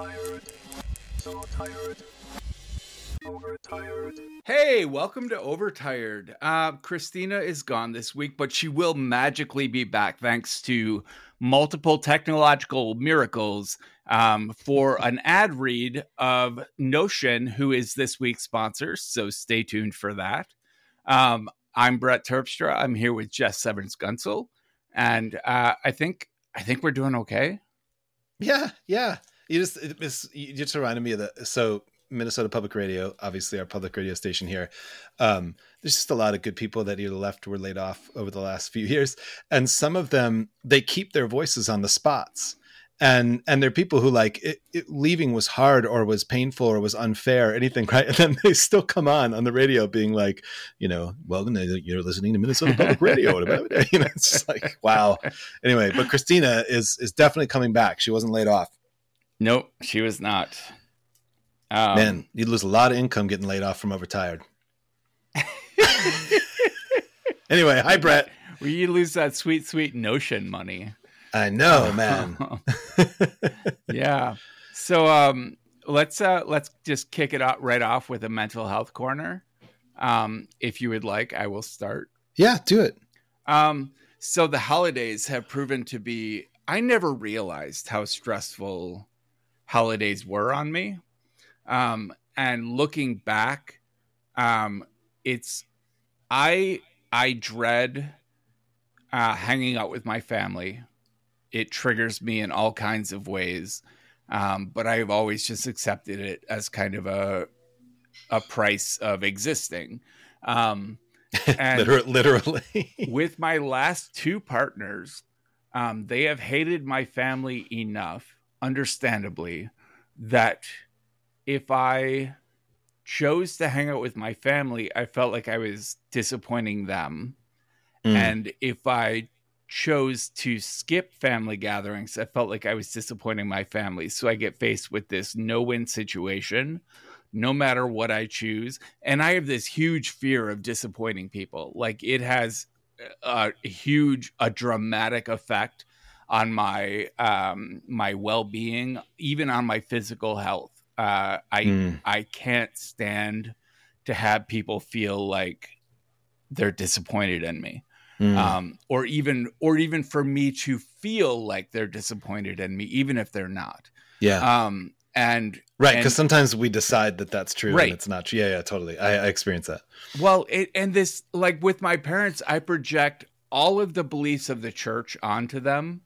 tired, so tired, overtired. Hey, welcome to Overtired. Uh, Christina is gone this week, but she will magically be back thanks to multiple technological miracles um, for an ad read of Notion, who is this week's sponsor. So stay tuned for that. Um, I'm Brett Terpstra. I'm here with Jeff Severns Guntzel, and uh, I think I think we're doing okay. Yeah, yeah. You just it, it's, you just reminded me of the so Minnesota Public Radio, obviously our public radio station here. Um, there's just a lot of good people that either left or were laid off over the last few years, and some of them they keep their voices on the spots. And and there are people who like it, it, leaving was hard or was painful or was unfair anything right? And then they still come on on the radio being like you know welcome you're listening to minnesota public radio you know it's just like wow. Anyway but christina is is definitely coming back. She wasn't laid off nope she was not um, man you'd lose a lot of income getting laid off from overtired anyway hi brett well, you lose that sweet sweet notion money I know, man. yeah. So um, let's uh, let's just kick it out right off with a mental health corner. Um, if you would like, I will start. Yeah, do it. Um, so the holidays have proven to be. I never realized how stressful holidays were on me. Um, and looking back, um, it's I I dread uh, hanging out with my family it triggers me in all kinds of ways. Um, but I've always just accepted it as kind of a a price of existing. Um, and literally, with my last two partners, um, they have hated my family enough, understandably, that if I chose to hang out with my family, I felt like I was disappointing them. Mm. And if I chose to skip family gatherings, I felt like I was disappointing my family. So I get faced with this no win situation no matter what I choose. And I have this huge fear of disappointing people. Like it has a huge, a dramatic effect on my um my well-being even on my physical health uh i mm. i can't stand to have people feel like they're disappointed in me mm. um, or even or even for me to feel like they're disappointed in me, even if they're not. Yeah. Um, and right because sometimes we decide that that's true right. and it's not true. Yeah, yeah, totally. I, I experience that. Well, it, and this like with my parents, I project all of the beliefs of the church onto them,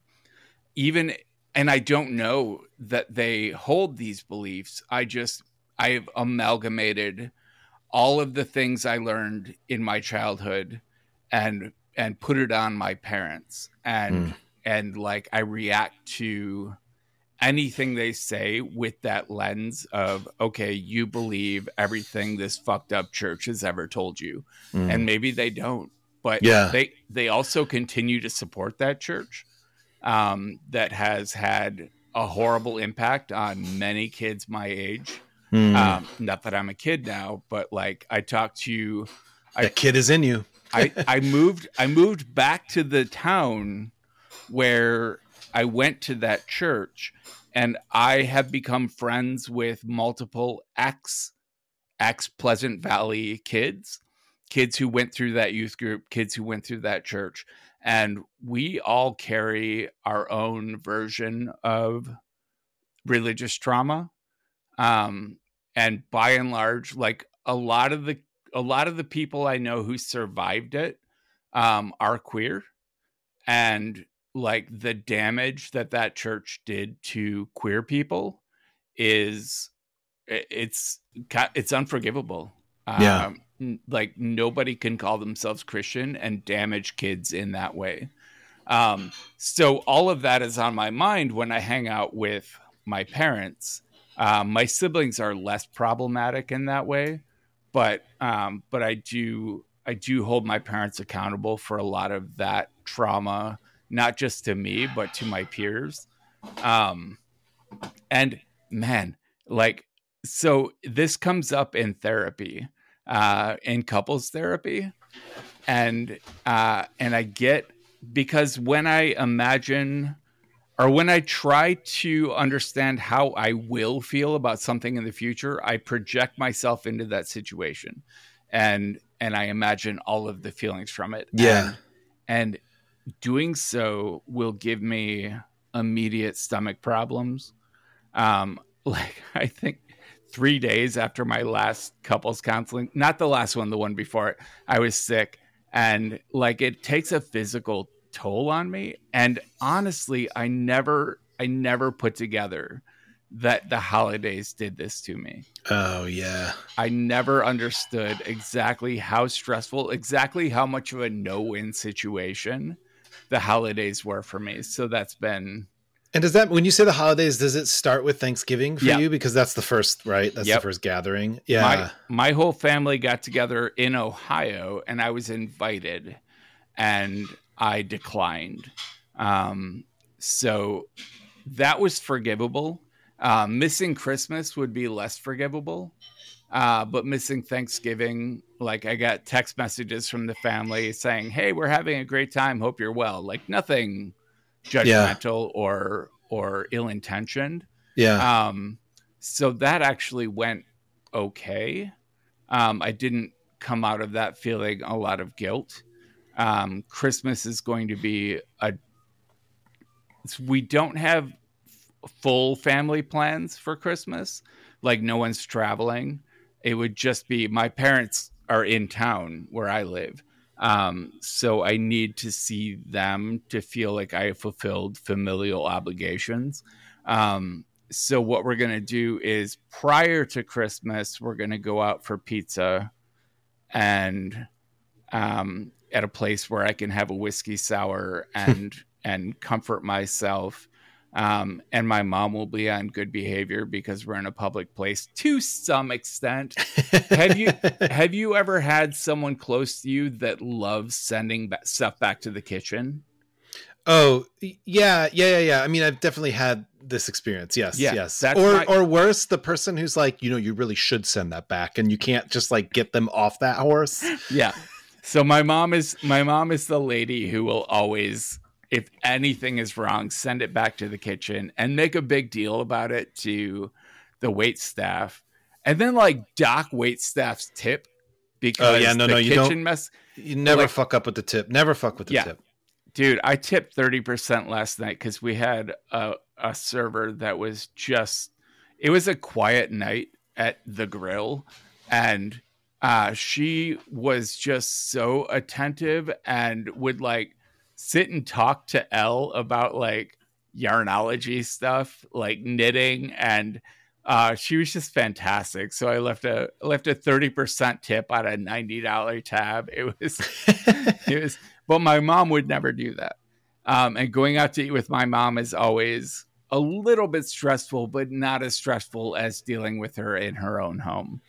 even and I don't know that they hold these beliefs. I just I've amalgamated all of the things I learned in my childhood and and put it on my parents and mm. and like I react to anything they say with that lens of okay you believe everything this fucked up church has ever told you mm. and maybe they don't but yeah they they also continue to support that church um, that has had a horrible impact on many kids my age mm. um, not that i'm a kid now but like i talk to you. I, kid is in you I, I moved I moved back to the town where I went to that church and I have become friends with multiple ex ex Pleasant Valley kids, kids who went through that youth group, kids who went through that church. And we all carry our own version of religious trauma. Um, and by and large, like a lot of the a lot of the people I know who survived it um, are queer, and like the damage that that church did to queer people is it's it's unforgivable. Yeah. Um, like nobody can call themselves Christian and damage kids in that way. Um, so all of that is on my mind when I hang out with my parents. Um, my siblings are less problematic in that way, but um, but I do I do hold my parents accountable for a lot of that trauma, not just to me but to my peers. Um, and man, like so this comes up in therapy, uh, in couples therapy, and uh, and I get because when I imagine or when I try to understand how I will feel about something in the future, I project myself into that situation and and I imagine all of the feelings from it. Yeah. And, and doing so will give me immediate stomach problems. Um, like I think three days after my last couples counseling, not the last one, the one before it, I was sick. And like it takes a physical toll on me. And honestly, I never, I never put together that the holidays did this to me. Oh yeah. I never understood exactly how stressful, exactly how much of a no-win situation the holidays were for me. So that's been And does that when you say the holidays, does it start with Thanksgiving for Yeah. you? Because that's the first, right? That's Yep. the first gathering. Yeah. my my whole family got together in Ohio and I was invited and I declined. Um, so that was forgivable. Uh, missing Christmas would be less forgivable. Uh, but missing Thanksgiving, like I got text messages from the family saying, "Hey, we're having a great time. Hope you're well." Like nothing judgmental or or ill intentioned. yeah. Um, so that actually went okay. Um, I didn't come out of that feeling a lot of guilt. Um, Christmas is going to be a. We don't have full family plans for Christmas. Like no one's traveling. It would just be my parents are in town where I live. Um, so I need to see them to feel like I have fulfilled familial obligations. Um, so what we're gonna do is prior to Christmas, we're gonna go out for pizza, and um, at a place where I can have a whiskey sour and and comfort myself. Um, and my mom will be on good behavior because we're in a public place to some extent. have you have you ever had someone close to you that loves sending stuff back to the kitchen? Oh yeah, yeah, yeah, yeah. I mean, I've definitely had this experience. Yes, Yeah, yes. Or my- or worse, the person who's like, you know, you really should send that back, and you can't just like get them off that horse. yeah. So my mom is my mom is the lady who will always if anything is wrong send it back to the kitchen and make a big deal about it to the wait staff and then like dock wait staff's tip because Oh, yeah, no, the no, you kitchen don't- mess You never Like- fuck up with the tip. Never fuck with the Yeah. tip. dude i tipped 30% last night because we had a, a server that was just it was a quiet night at the grill and uh she was just so attentive and would like sit and talk to Elle about like yarnology stuff like knitting and uh she was just fantastic so i left a left a 30% tip on a $90 tab it was it was but my mom would never do that um, and going out to eat with my mom is always a little bit stressful but not as stressful as dealing with her in her own home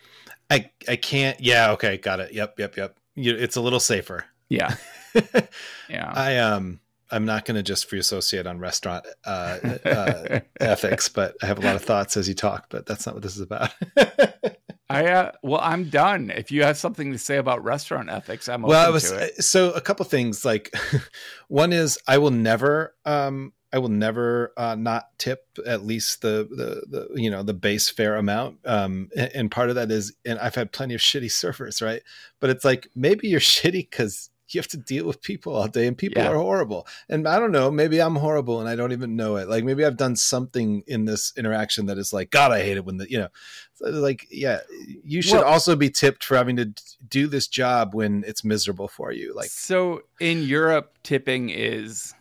I I can't. Yeah. Okay. Got it. Yep. Yep. Yep. You, it's a little safer. yeah yeah I um. I'm not going to just free associate on restaurant uh, uh, ethics, but I have a lot of thoughts as you talk. But that's not what this is about. i uh, well i'm done if you have something to say about restaurant ethics i'm well, I was it so a couple things. Like one is I will never um I will never uh, not tip at least the, the the you know the base fare amount. Um, and, and part of that is, and I've had plenty of shitty servers, right? But it's like maybe you're shitty because you have to deal with people all day, and people Yeah. are horrible. And I don't know, maybe I'm horrible and I don't even know it. Like maybe I've done something in this interaction that is like, God, I hate it when the you know, so, like yeah, you should Well- also be tipped for having to do this job when it's miserable for you. Like so in Europe, tipping is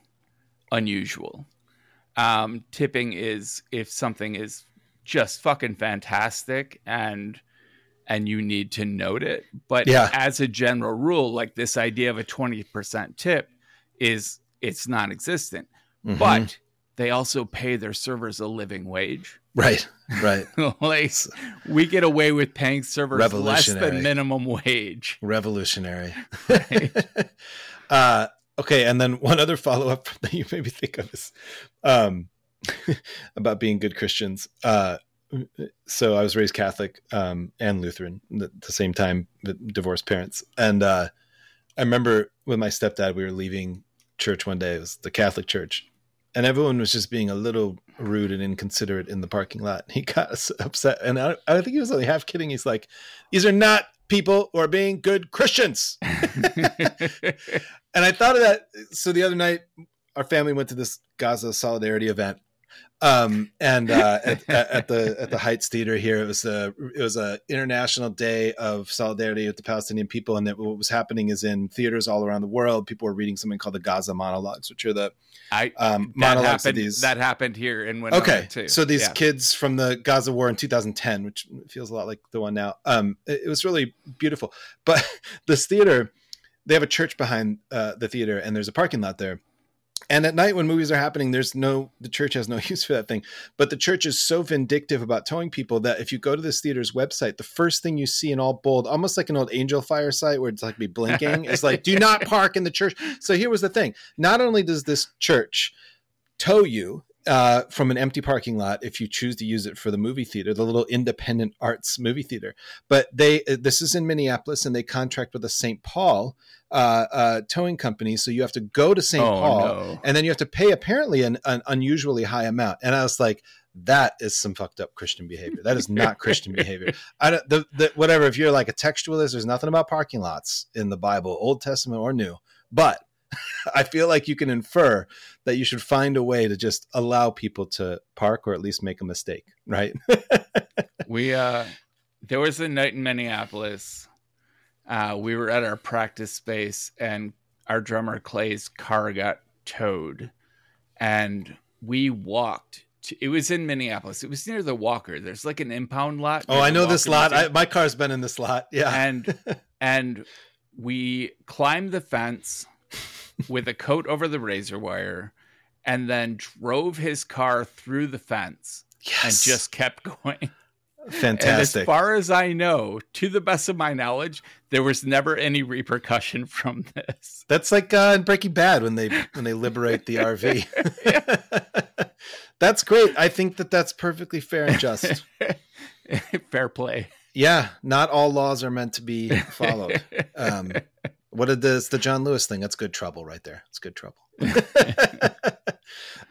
unusual. Um, tipping is if something is just fucking fantastic and and you need to note it. But Yeah. as a general rule, like this idea of a twenty percent tip is it's non-existent. mhm. But they also pay their servers a living wage. right, right, like we get away with paying servers less than minimum wage. revolutionary. Right? uh, okay, and then one other follow up that you maybe think of is um, about being good Christians. Uh, so I was raised Catholic um, and Lutheran at the same time, divorced parents, and uh, I remember with my stepdad, we were leaving church one day. It was the Catholic church, and everyone was just being a little rude and inconsiderate in the parking lot. He got upset, and I, I think he was only half kidding. He's like, "These are not people who are being good Christians." And I thought of that. So the other night, our family went to this Gaza solidarity event, um, and uh, at, at, the at the Heights Theater here, it was a it was a international day of solidarity with the Palestinian people. And that what was happening is in theaters all around the world, people were reading something called the Gaza monologues, which are the I um, that monologues happened. of these. That happened here in Winona okay, too. so these Yeah. kids from the Gaza war in 2010, which feels a lot like the one now. Um, it, it was really beautiful. But this theater, they have a church behind uh, the theater, and there's a parking lot there. And at night when movies are happening, there's no the church has no use for that thing. But the church is so vindictive about towing people that if you go to this theater's website, the first thing you see in all bold, almost like an old Angelfire site where it's like be blinking, is like, do not park in the church. So here was the thing: not only does this church tow you uh, from an empty parking lot if you choose to use it for the movie theater, the little independent arts movie theater. But they uh, this is in Minneapolis, and they contract with a St. Paul uh, uh, towing company, so you have to go to St. Oh, Paul, no. and then you have to pay apparently an, an unusually high amount. And I was like. That is some fucked up Christian behavior. That is not Christian behavior. I don't, the, the, whatever. If you're like a textualist, there's nothing about parking lots in the Bible, Old Testament or New. But I feel like you can infer that you should find a way to just allow people to park or at least make a mistake, right? we uh there was a night in minneapolis uh we were at our practice space and our drummer clay's car got towed and we walked to, it was in minneapolis it was near the walker there's like an impound lot oh, I know this lot. I, my car's been in this lot. Yeah. and and we climbed the fence with a coat over the razor wire and then drove his car through the fence yes. and just kept going and as far as I know, to the best of my knowledge, there was never any repercussion from this. That's like uh, in Breaking Bad when they when they liberate the RV. that's great. I think that that's perfectly fair and just. Fair play. Yeah, not all laws are meant to be followed. Um, what did this the John Lewis thing? That's good trouble right there. It's good trouble.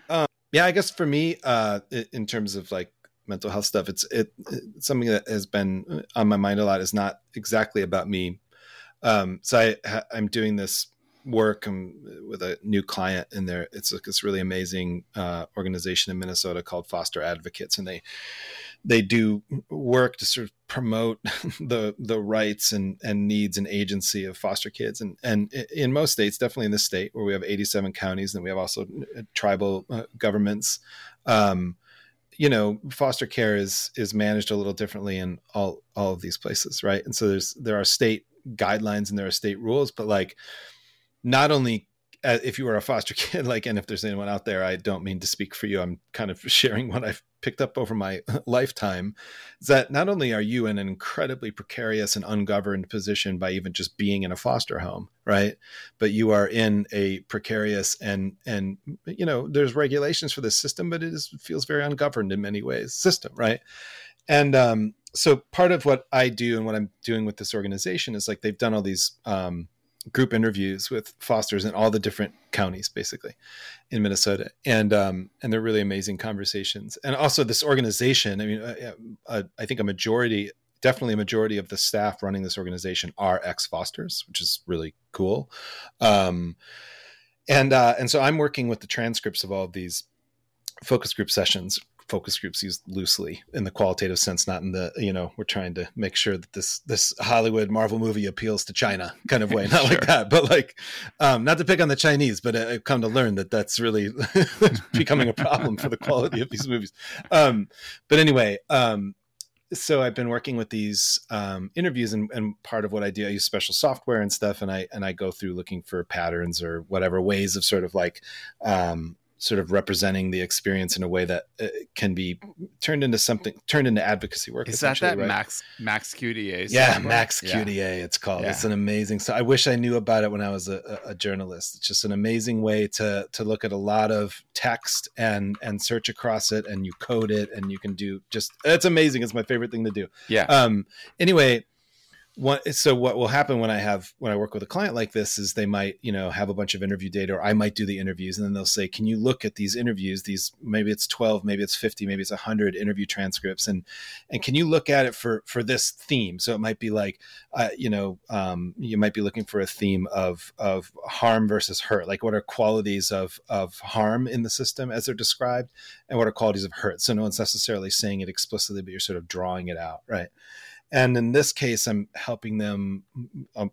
um, yeah, I guess for me, uh, in terms of like mental health stuff, it's it it's something that has been on my mind a lot. Is not exactly about me. Um, so I I'm doing this work um, with a new client in there. It's like this really amazing uh, organization in Minnesota called Foster Advocates, and they they do work to sort of promote the the rights and and needs and agency of foster kids. And and in most states definitely in this state where we have 87 counties and we have also uh, tribal uh, governments um you know foster care is is managed a little differently in all all of these places right? And so there's there are state guidelines and there are state rules but like not only uh, if you were a foster kid like and if there's anyone out there i don't mean to speak for you i'm kind of sharing what i've picked up over my lifetime is that not only are you in an incredibly precarious and ungoverned position by even just being in a foster home right? But you are in a precarious and and you know there's regulations for this system but it is feels very ungoverned in many ways system right? And um so part of what i do and what i'm doing with this organization is like they've done all these um group interviews with fosters in all the different counties basically in Minnesota. And um and they're really amazing conversations. And also this organization I mean uh, uh, I think a majority definitely a majority of the staff running this organization are ex fosters which is really cool. Um and uh and so I'm working with the transcripts of all of these focus group sessions focus groups used loosely in the qualitative sense not in the you know we're trying to make sure that this this hollywood marvel movie appeals to china kind of way not Sure. like that but like um not to pick on the chinese but i've come to learn that that's really becoming a problem for the quality of these movies um but anyway um so I've been working with these um, interviews, and, and part of what I do, I use special software and stuff, and I and I go through looking for patterns or whatever ways of sort of like um, sort of representing the experience in a way that uh, can be turned into something turned into advocacy work. Is that that right? Max Max QDA? Yeah? Max Yeah. QDA, it's called. Yeah. It's an amazing. So I wish I knew about it when I was a, a, a journalist. It's just an amazing way to to look at a lot of text and and search across it, and you code it, and you can do just. It's amazing. It's my favorite thing to do Yeah. um anyway what so what will happen when i have when i work with a client like this is they might you know have a bunch of interview data or i might do the interviews and then they'll say can you look at these interviews? These maybe it's 12 maybe it's 50 maybe it's 100 interview transcripts and and can you look at it for for this theme? So it might be like uh, you know um, you might be looking for a theme of of harm versus hurt. Like what are qualities of of harm in the system as they're described and what are qualities of hurt? So no one's necessarily saying it explicitly but you're sort of drawing it out right and in this case, I'm helping them,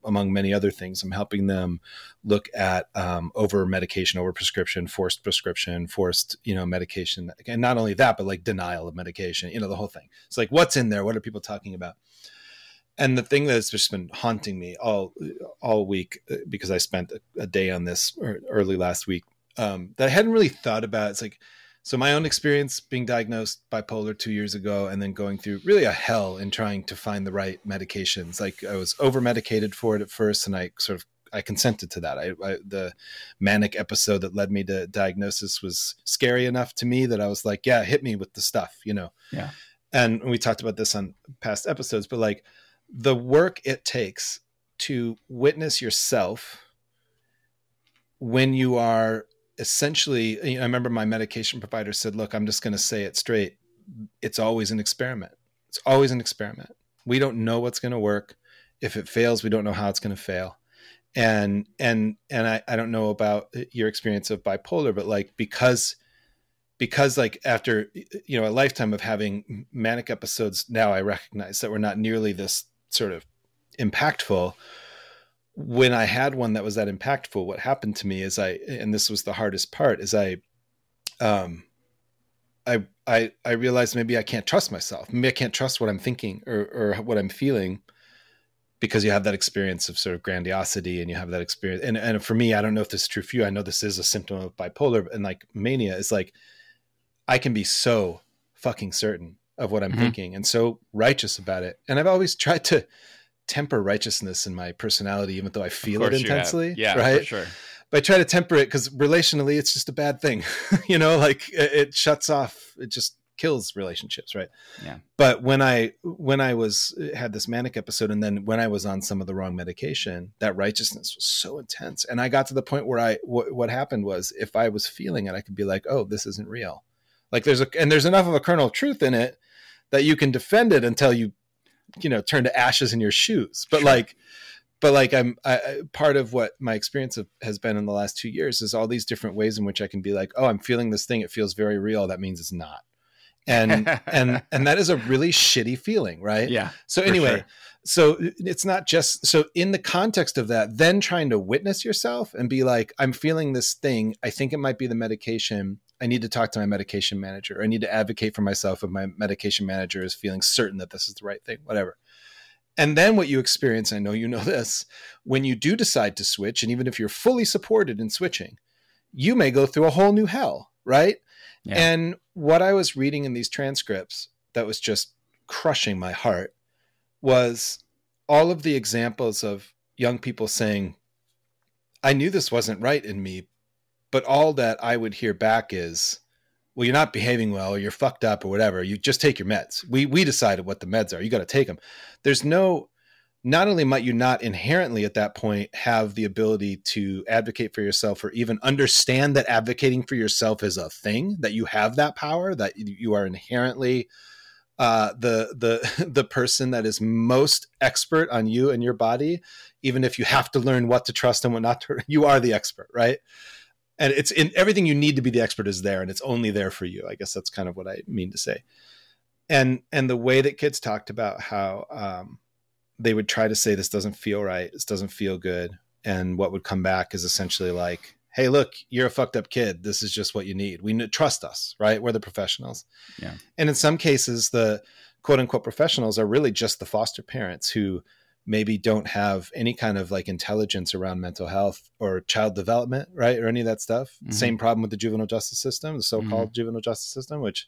among many other things, I'm helping them look at um, over medication, over prescription, forced prescription, forced, you know, medication. And not only that, but like denial of medication, you know, the whole thing. It's like, what's in there? What are people talking about? And the thing that's just been haunting me all all week, uh, because I spent a, a day on this early last week, um, that I hadn't really thought about. It's like, so my own experience being diagnosed bipolar two years ago and then going through really a hell in trying to find the right medications. Like i was over medicated for it at first and i sort of i consented to that. I, I, the manic episode that led me to diagnosis was scary enough to me that i was like yeah hit me with the stuff you know? Yeah. And we talked about this on past episodes but like the work it takes to witness yourself when you are essentially, you know, I remember my medication provider said, "Look, I'm just going to say it straight. It's always an experiment. It's always an experiment. We don't know what's going to work. If it fails, we don't know how it's going to fail." And and and I, I don't know about uh, your experience of bipolar, but like because because like after you know a lifetime of having manic episodes, now I recognize that we're not nearly this sort of impactful when I had one that was that impactful, what happened to me is I, and this was the hardest part, is I, um, I, I, I realized maybe I can't trust myself. Maybe I can't trust what I'm thinking or, or what I'm feeling because you have that experience of sort of grandiosity and you have that experience. And, and for me, I don't know if this is true for you. I know this is a symptom of bipolar and like mania is like, I can be so fucking certain of what I'm mm-hmm. thinking and so righteous about it. And I've always tried to, temper righteousness in my personality, even though I feel it intensely. Yeah, right. sure. But I try to temper it because relationally, it's just a bad thing. you know, like it, it shuts off. It just kills relationships, right? Yeah. But when I when I was uh, had this manic episode, and then when I was on some of the wrong medication, that righteousness was so intense, and I got to the point where I w- what happened was if I was feeling it, I could be like, oh, this isn't real. Like there's a and there's enough of a kernel of truth in it that you can defend it until you you know turn to ashes in your shoes. But sure. like but like i'm I, part of what my experience of, has been in the last two years is all these different ways in which i can be like oh i'm feeling this thing. It feels very real. That means it's not and and and that is a really shitty feeling right yeah so anyway sure. so it's not just so in the context of that then trying to witness yourself and be like i'm feeling this thing i think it might be the medication I need to talk to my medication manager. I need to advocate for myself if my medication manager is feeling certain that this is the right thing, whatever. And then what you experience, I know you know this, when you do decide to switch, and even if you're fully supported in switching, you may go through a whole new hell, right? Yeah. And what I was reading in these transcripts that was just crushing my heart was all of the examples of young people saying, I knew this wasn't right in me, but all that I would hear back is, well, you're not behaving well, or you're fucked up, or whatever. You just take your meds. We we decided what the meds are. You got to take them. There's no. Not only might you not inherently at that point have the ability to advocate for yourself or even understand that advocating for yourself is a thing, that you have that power, that you are inherently uh, the the the person that is most expert on you and your body, even if you have to learn what to trust and what not to. You are the expert, right? and it's in everything you need to be the expert is there and it's only there for you i guess that's kind of what i mean to say and and the way that kids talked about how um, they would try to say this doesn't feel right this doesn't feel good and what would come back is essentially like hey look you're a fucked up kid this is just what you need we trust us right we're the professionals yeah and in some cases the quote unquote professionals are really just the foster parents who maybe don't have any kind of like intelligence around mental health or child development, right? Or any of that stuff. Mm-hmm. Same problem with the juvenile justice system, the so-called mm-hmm. juvenile justice system, which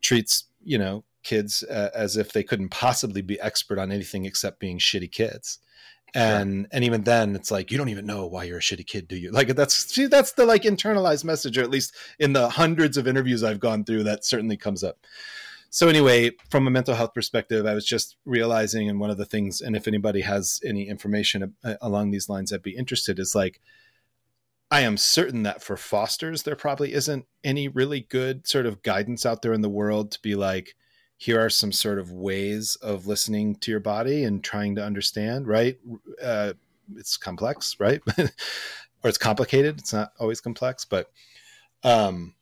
treats, you know, kids uh, as if they couldn't possibly be expert on anything except being shitty kids. And sure. and even then it's like you don't even know why you're a shitty kid, do you? Like that's see, that's the like internalized message, or at least in the hundreds of interviews I've gone through, that certainly comes up. so anyway, from a mental health perspective, I was just realizing, and one of the things, and if anybody has any information uh, along these lines, I'd be interested. Is like, I am certain that for fosters, there probably isn't any really good sort of guidance out there in the world to be like, here are some sort of ways of listening to your body and trying to understand. Right? Uh, it's complex, right? or it's complicated. It's not always complex, but um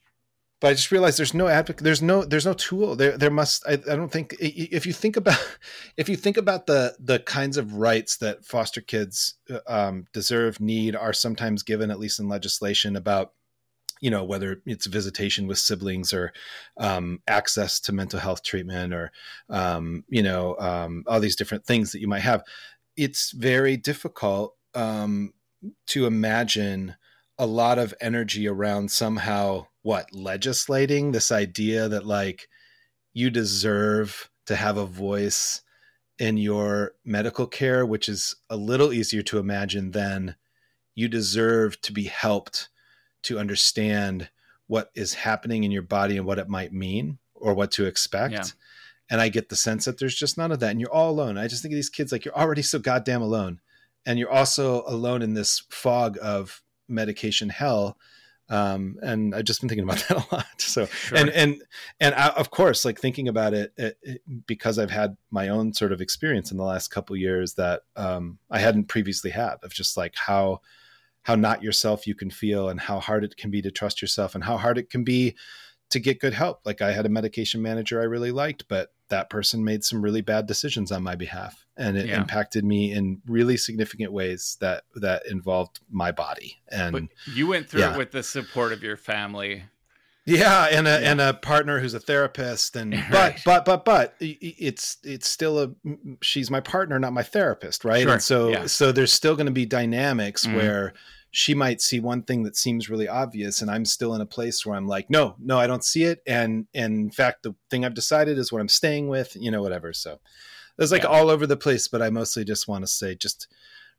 but I just realized there's no advocate. There's no there's no tool. There there must. I, I, don't think if you think about if you think about the the kinds of rights that foster kids uh, um, deserve, need, are sometimes given, at least in legislation, about you know whether it's visitation with siblings or um, access to mental health treatment or um, you know um, all these different things that you might have. It's very difficult um, to imagine a lot of energy around somehow what legislating this idea that like you deserve to have a voice in your medical care which is a little easier to imagine than you deserve to be helped to understand what is happening in your body and what it might mean or what to expect yeah. and i get the sense that there's just none of that and you're all alone i just think of these kids like you're already so goddamn alone and you're also alone in this fog of medication hell um, and I've just been thinking about that a lot. So, sure. and and and I, of course, like thinking about it, it, it, because I've had my own sort of experience in the last couple years that um, I hadn't previously had of just like how how not yourself you can feel, and how hard it can be to trust yourself, and how hard it can be to get good help. Like I had a medication manager I really liked, but that person made some really bad decisions on my behalf and it yeah. impacted me in really significant ways that that involved my body and but you went through yeah. it with the support of your family yeah and a yeah. and a partner who's a therapist and right. but but but but it's it's still a she's my partner not my therapist right sure. and so so there's still going to be dynamics mm-hmm. where she might see one thing that seems really obvious and i'm still in a place where i'm like no no i don't see it and, and in fact the thing i've decided is what i'm staying with you know whatever so it's like yeah. all over the place but i mostly just want to say just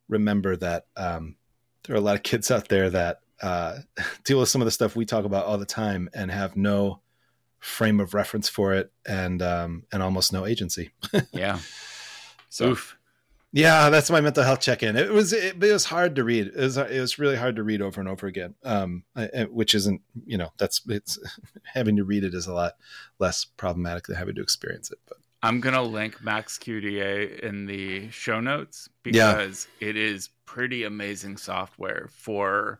remember that um, there are a lot of kids out there that uh, deal with some of the stuff we talk about all the time and have no frame of reference for it and um, and almost no agency yeah so Oof. Yeah, that's my mental health check-in. It was it, it, was hard to read. It was it was really hard to read over and over again. Um, I, which isn't you know that's it's having to read it is a lot less problematic than having to experience it. But I'm gonna link Max QDA in the show notes because yeah. it is pretty amazing software for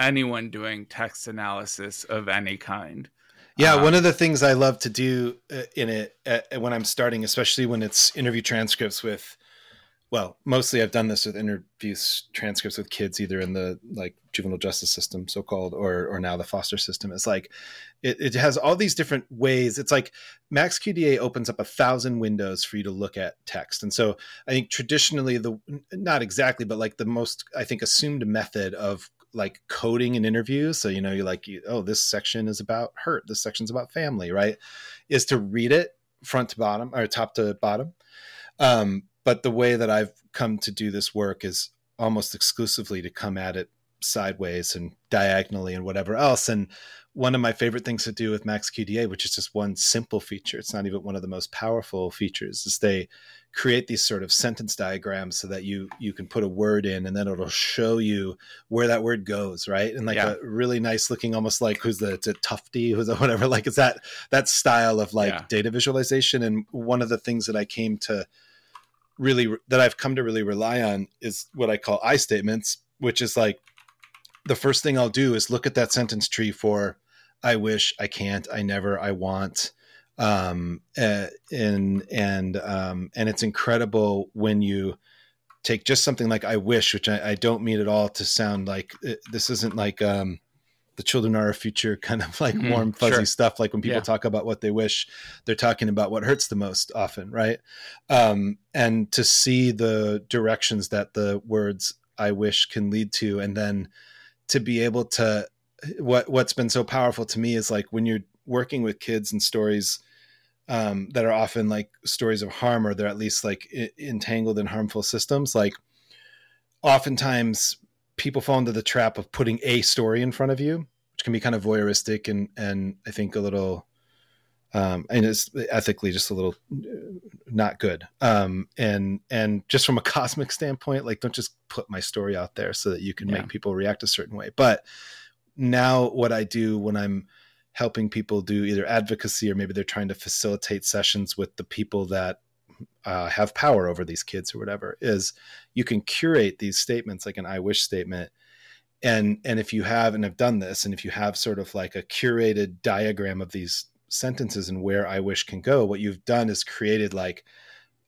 anyone doing text analysis of any kind. Yeah, um, one of the things I love to do uh, in it uh, when I'm starting, especially when it's interview transcripts with well, mostly I've done this with interviews, transcripts with kids, either in the like juvenile justice system, so called, or or now the foster system. It's like it, it has all these different ways. It's like Max QDA opens up a thousand windows for you to look at text. And so I think traditionally the not exactly, but like the most I think assumed method of like coding an interview. So you know, you're like, oh, this section is about hurt, this section's about family, right? Is to read it front to bottom or top to bottom. Um, but the way that I've come to do this work is almost exclusively to come at it sideways and diagonally and whatever else. And one of my favorite things to do with Max QDA, which is just one simple feature, it's not even one of the most powerful features, is they create these sort of sentence diagrams so that you you can put a word in and then it'll show you where that word goes, right? And like yeah. a really nice looking, almost like who's the Tufte, who's the whatever, like it's that that style of like yeah. data visualization. And one of the things that I came to really that I've come to really rely on is what I call I statements, which is like the first thing I'll do is look at that sentence tree for I wish, I can't, I never, I want. Um, uh, and and um, and it's incredible when you take just something like I wish, which I, I don't mean at all to sound like uh, this isn't like um, the children are our future kind of like mm-hmm. warm fuzzy sure. stuff like when people yeah. talk about what they wish they're talking about what hurts the most often right um, and to see the directions that the words i wish can lead to and then to be able to what what's been so powerful to me is like when you're working with kids and stories um, that are often like stories of harm or they're at least like I- entangled in harmful systems like oftentimes people fall into the trap of putting a story in front of you, which can be kind of voyeuristic and and I think a little um, and it's ethically just a little uh, not good. Um, and and just from a cosmic standpoint, like don't just put my story out there so that you can Yeah. make people react a certain way. But now, what I do when I'm helping people do either advocacy or maybe they're trying to facilitate sessions with the people that uh, have power over these kids or whatever is you can curate these statements like an I wish statement and and if you have and I've done this and if you have sort of like a curated diagram of these sentences and where I wish can go what you've done is created like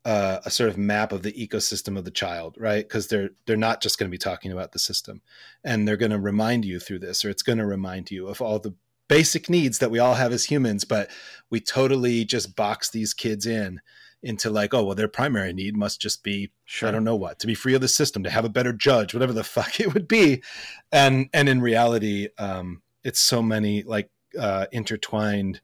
uh, a sort of map of the ecosystem of the child right because they're they're not just going to be talking about the system and they're going to remind you through this or it's going to remind you of all the basic needs that we all have as humans but we totally just box these kids in into like oh well their primary need must just be Sure. I don't know what to be free of the system, to have a better judge, whatever the fuck it would be, and and in reality, um, it's so many like uh, intertwined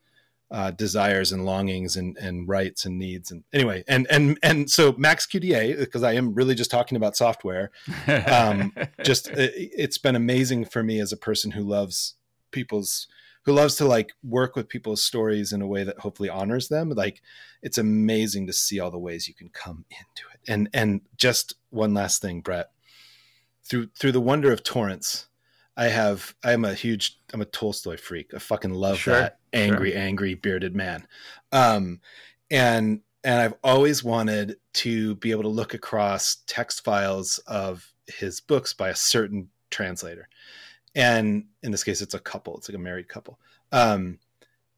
uh, desires and longings and and rights and needs and anyway, and and and so Max QDA because I am really just talking about software. um, just it, it's been amazing for me as a person who loves people's who loves to like work with people's stories in a way that hopefully honors them like it's amazing to see all the ways you can come into it and and just one last thing brett through through the wonder of torrents i have i am a huge i'm a tolstoy freak. I fucking love Sure, that angry angry bearded man. Um and and i've always wanted to be able to look across text files of his books by a certain translator. And in this case it's a couple it's like a married couple. Um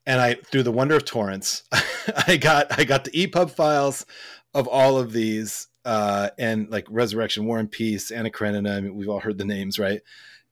and i through the wonder of torrents i got i got the epub files of all of these uh and like resurrection war and peace anna karenina i mean we've all heard the names right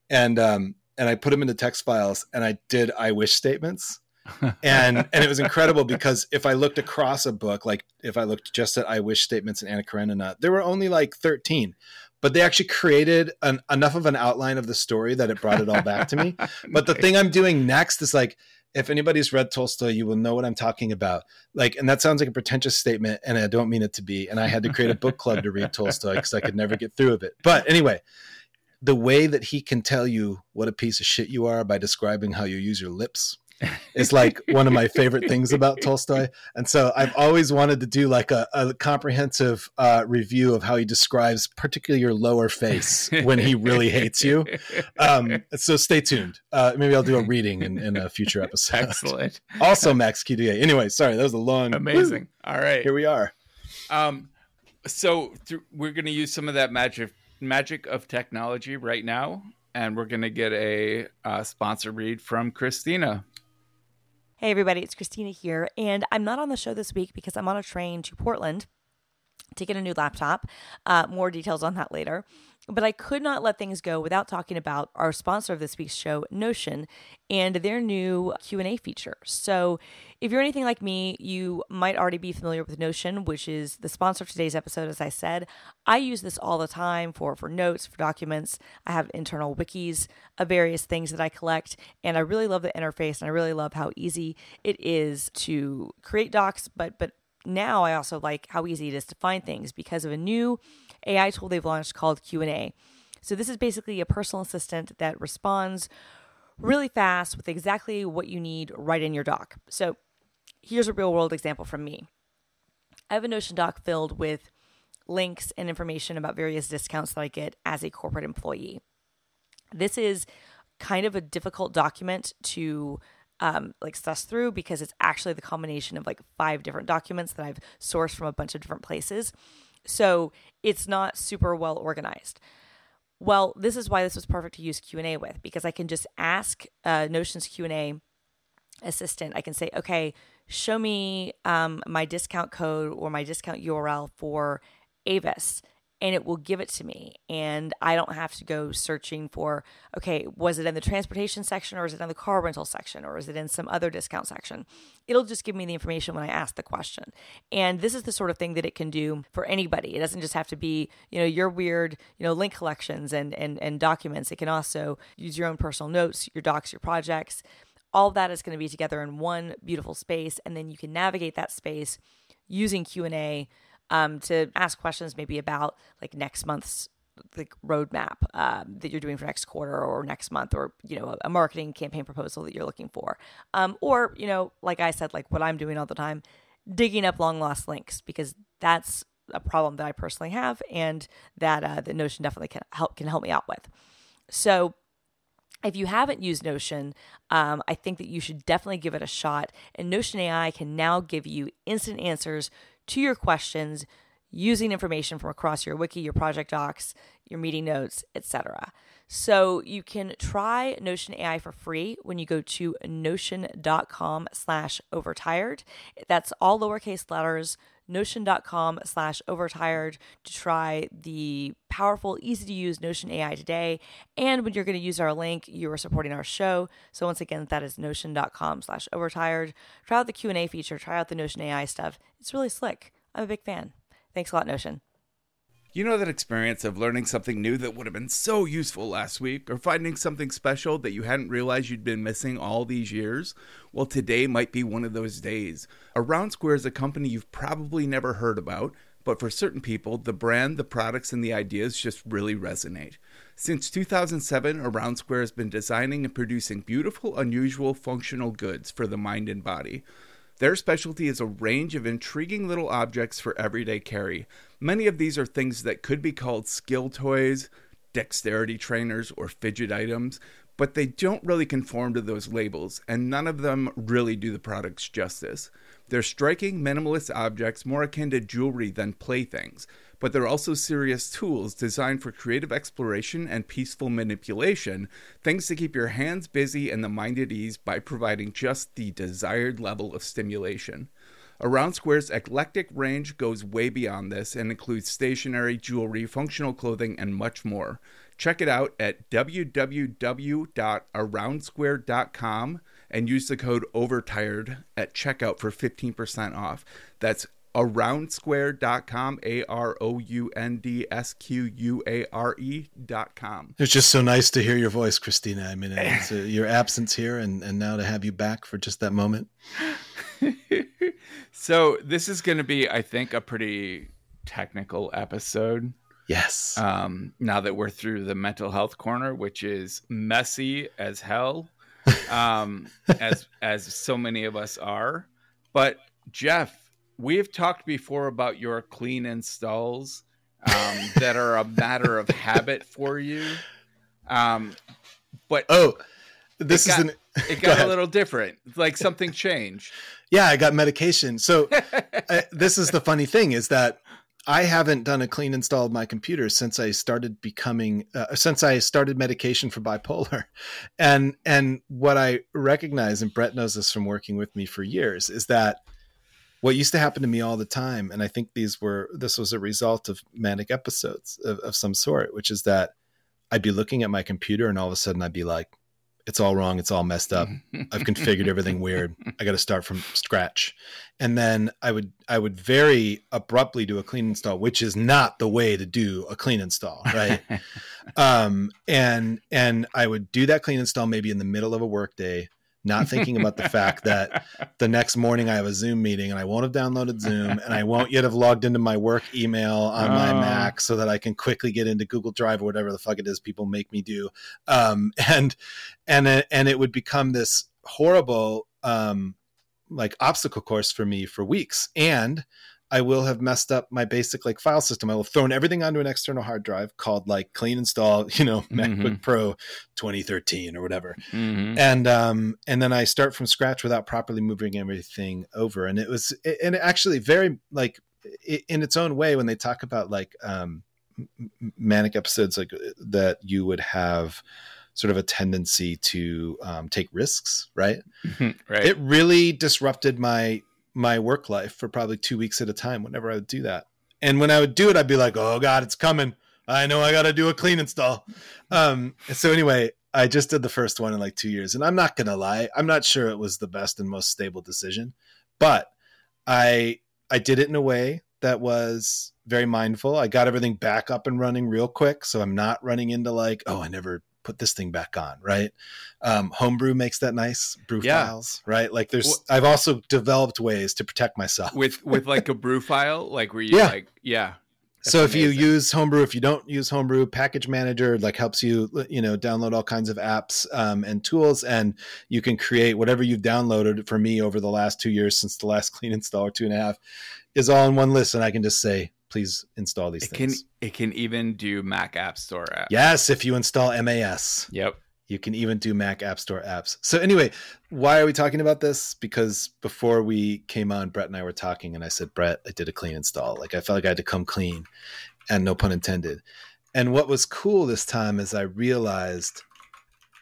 and um and i put them into text files and i did i wish statements and and it was incredible because if I looked across a book, like if I looked just at I wish statements and Anna Karenina, there were only like thirteen, but they actually created an, enough of an outline of the story that it brought it all back to me. But the thing I'm doing next is like, if anybody's read Tolstoy, you will know what I'm talking about. Like, and that sounds like a pretentious statement, and I don't mean it to be. And I had to create a book club to read Tolstoy because I could never get through of it. But anyway, the way that he can tell you what a piece of shit you are by describing how you use your lips is like one of my favorite things about Tolstoy. And so I've always wanted to do like a, a comprehensive uh, review of how he describes particularly your lower face when he really hates you. Um, so stay tuned. Uh, maybe I'll do a reading in, in a future episode. Excellent. also Max QDA. Anyway, sorry, that was a long Amazing. All right. Here we are. Um, so th- we're going to use some of that magic magic of technology right now, and we're going to get a uh, sponsor read from Christina. Hey, everybody, it's Christina here, and I'm not on the show this week because I'm on a train to Portland to get a new laptop. Uh, more details on that later. But I could not let things go without talking about our sponsor of this week's show, Notion, and their new Q&A feature. So, if you're anything like me, you might already be familiar with Notion, which is the sponsor of today's episode as I said. I use this all the time for for notes, for documents. I have internal wikis of various things that I collect, and I really love the interface and I really love how easy it is to create docs, but but now I also like how easy it is to find things because of a new AI tool they've launched called Q&A. So this is basically a personal assistant that responds really fast with exactly what you need right in your doc. So here's a real world example from me. I have a Notion doc filled with links and information about various discounts that I get as a corporate employee. This is kind of a difficult document to um, like suss through because it's actually the combination of like five different documents that I've sourced from a bunch of different places. So it's not super well organized. Well, this is why this was perfect to use Q&A with because I can just ask uh, Notion's Q&A assistant. I can say, okay, show me um, my discount code or my discount URL for Avis and it will give it to me. And I don't have to go searching for, okay, was it in the transportation section or is it in the car rental section or is it in some other discount section? It'll just give me the information when I ask the question. And this is the sort of thing that it can do for anybody. It doesn't just have to be, you know, your weird, you know, link collections and and and documents. It can also use your own personal notes, your docs, your projects. All that is going to be together in one beautiful space and then you can navigate that space using Q&A um, to ask questions maybe about like next month's like roadmap um, that you're doing for next quarter or next month, or you know a, a marketing campaign proposal that you're looking for, um, or you know, like I said, like what I'm doing all the time, digging up long lost links because that's a problem that I personally have, and that uh, the Notion definitely can help can help me out with. So if you haven't used Notion, um, I think that you should definitely give it a shot. And Notion AI can now give you instant answers to your questions using information from across your wiki, your project docs, your meeting notes, etc. So you can try Notion AI for free when you go to notion.com slash overtired. That's all lowercase letters, notion.com slash overtired to try the powerful, easy to use Notion AI today. And when you're going to use our link, you are supporting our show. So once again, that is notion.com slash overtired. Try out the Q&A feature, try out the Notion AI stuff. It's really slick. I'm a big fan. Thanks a lot, Notion. You know that experience of learning something new that would have been so useful last week, or finding something special that you hadn't realized you'd been missing all these years? Well, today might be one of those days. Around Square is a company you've probably never heard about, but for certain people, the brand, the products, and the ideas just really resonate. Since 2007, Around Square has been designing and producing beautiful, unusual, functional goods for the mind and body. Their specialty is a range of intriguing little objects for everyday carry. Many of these are things that could be called skill toys, dexterity trainers, or fidget items, but they don't really conform to those labels, and none of them really do the products justice. They're striking, minimalist objects more akin to jewelry than playthings, but they're also serious tools designed for creative exploration and peaceful manipulation, things to keep your hands busy and the mind at ease by providing just the desired level of stimulation. Around Square's eclectic range goes way beyond this and includes stationery, jewelry, functional clothing, and much more. Check it out at www.aroundsquare.com and use the code OVERTIRED at checkout for 15% off. That's aroundsquare.com, A R O U N D S Q U A R E.com. It's just so nice to hear your voice, Christina. I mean, it's, uh, your absence here and, and now to have you back for just that moment. so, this is going to be, I think, a pretty technical episode. Yes. Um, now that we're through the mental health corner, which is messy as hell, um, as as so many of us are. But Jeff, we have talked before about your clean installs um, that are a matter of habit for you. Um, but oh, this it got, is an, it got a little different. Like something changed. Yeah, I got medication. So uh, this is the funny thing is that I haven't done a clean install of my computer since I started becoming uh, since I started medication for bipolar, and and what I recognize, and Brett knows this from working with me for years, is that what used to happen to me all the time, and I think these were this was a result of manic episodes of, of some sort, which is that I'd be looking at my computer and all of a sudden I'd be like, it's all wrong. It's all messed up. I've configured everything weird. I got to start from scratch. And then I would I would very abruptly do a clean install, which is not the way to do a clean install, right? um, and and I would do that clean install maybe in the middle of a workday, not thinking about the fact that the next morning I have a Zoom meeting and I won't have downloaded Zoom and I won't yet have logged into my work email on my Oh. Mac so that I can quickly get into Google Drive or whatever the fuck it is people make me do. Um, and and it, and it would become this horrible um, like obstacle course for me for weeks and I will have messed up my basic like file system. I will have thrown everything onto an external hard drive called like clean install, you know, MacBook Pro 2013 or whatever Mhm. and um and then i start from scratch without properly moving everything over and it was and actually very like in its own way when they talk about like um manic episodes like that you would have sort of a tendency to um, take risks right right. it really disrupted my my work life for probably two weeks at a time whenever i would do that. And when i would do it i'd be like oh god it's coming. I know i gotta do a clean install. Um so anyway i just did the first one in like two years and i'm not gonna lie i'm not sure it was the best and most stable decision but i i did it in a way that was very mindful. I got everything back up and running real quick so i'm not running into like oh i never put this thing back on right um, homebrew makes that nice brew Yeah. files right like there's Well- i've also developed ways to protect myself with with like a brew file, like where you Yeah. like yeah. So if you use homebrew if you don't use homebrew package manager like helps you you know download all kinds of apps um, and tools and you can create whatever you've downloaded for me over the last two years since the last clean install or two and a half is all in one list and i can just say please install these it can things. it can even do Mac App Store app. yes if you install mas Yep. you can even do mac app store apps. So anyway why are we talking about this? Because before we came on brett and i were talking and i said brett i did a clean install. Like i felt like i had to come clean and no pun intended. And what was cool this time is i realized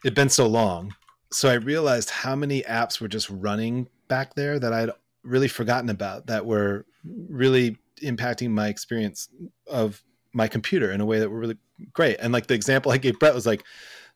it'd been so long. So i realized how many apps were just running back there that i'd really forgotten about that were really impacting my experience of my computer in a way that were really great and like the example i gave brett was like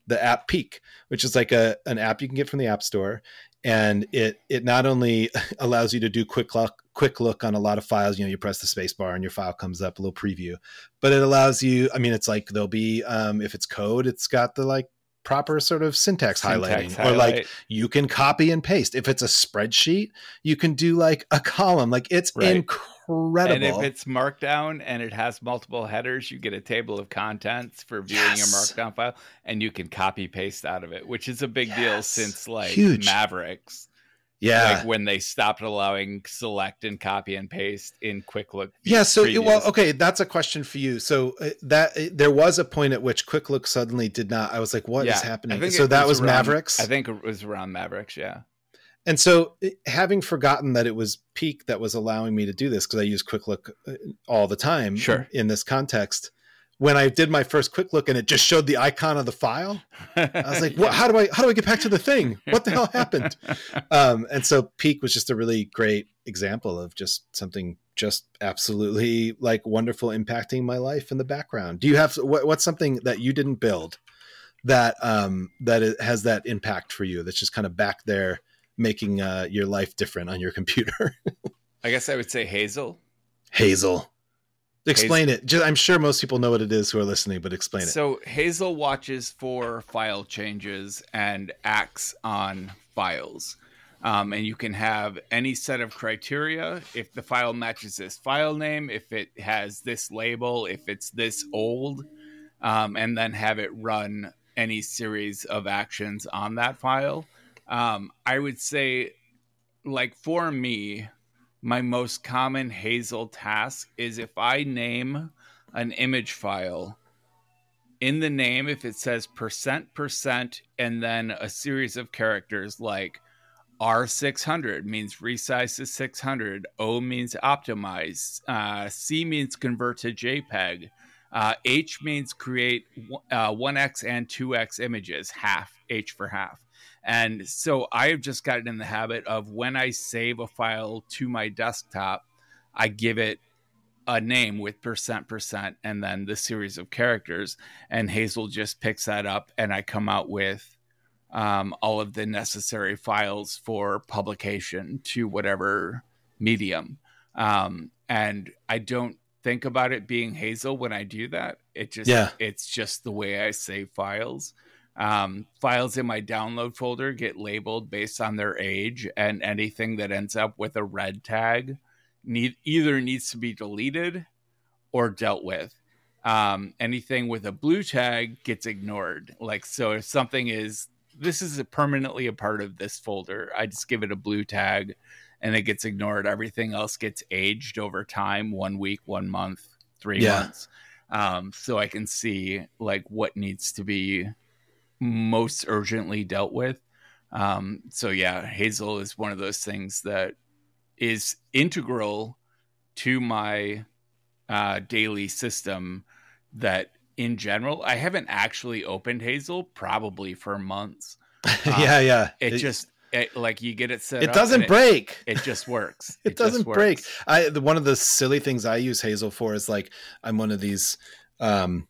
the app Peek, which is like a an app you can get from the App Store, and it it not only allows you to do quick look quick look on a lot of files. You know, you press the space bar and your file comes up, a little preview, but it allows you. I mean, it's like there'll be um, if it's code, it's got the like proper sort of syntax, highlighting, Syntax or like you can copy and paste. If it's a spreadsheet, you can do like a column. Like it's Right. incredible. And if it's markdown and it has multiple headers, you get a table of contents for viewing Yes. your markdown file, and you can copy paste out of it, which is a big deal since like Huge. Mavericks, yeah, like when they stopped allowing select and copy and paste in quick look. Yeah. So, well, previews. okay, that's a question for you. So uh, that uh, there was a point at which Quick Look suddenly did not. I was like, "What is Yeah, I happening?" So that was around- Mavericks. I think it was around Mavericks. Yeah. And so, having forgotten that it was Peek that was allowing me to do this because I use Quick Look uh, all the time. Sure. In this context, when I did my first Quick Look and it just showed the icon of the file, I was like, "What? How do I? How do I get back to the thing? What the hell happened?" um, and so Peek was just a really great example of just something just absolutely like wonderful impacting my life in the background. Do you have what, what's something that you didn't build that um, that has that impact for you? That's just kind of back there making uh, your life different on your computer. I guess I would say Hazel. Hazel, explain it. Just, I'm sure most people know what it is who are listening, but explain it. So Hazel watches for file changes and acts on files. Um, and you can have any set of criteria if the file matches this file name, if it has this label, if it's this old, um, and then have it run any series of actions on that file. Um, I would say, like for me, my most common Hazel task is if I name an image file in the name if it says percent percent and then a series of characters like R600 means resize to 600, O means optimize, uh, C means convert to JPEG, uh, H means create uh, 1x and 2x images, half, H for half. And so I've just gotten in the habit of when I save a file to my desktop, I give it a name with percent percent and then the series of characters. And hazel just picks that up and i come out with um, all of the necessary files for publication to whatever medium. Um, and i don't think about it being hazel when i do that. It just Yeah. it's just the way i save files um, files in my download folder get labeled based on their age and anything that ends up with a red tag need either needs to be deleted or dealt with. Um, anything with a blue tag gets ignored. Like so, if something is this is a permanently a part of this folder, I just give it a blue tag, and it gets ignored. Everything else gets aged over time, one week, one month, three Yeah. months. Um, so I can see like what needs to be most urgently dealt with. Um, so yeah, Hazel is one of those things that is integral to my uh, daily system that in general i haven't actually opened hazel probably for months yeah, yeah. it, just it, like you get it set it doesn't break. it, it just works it, doesn't works. break. I the, one of the silly things I use Hazel for is like I'm one of these um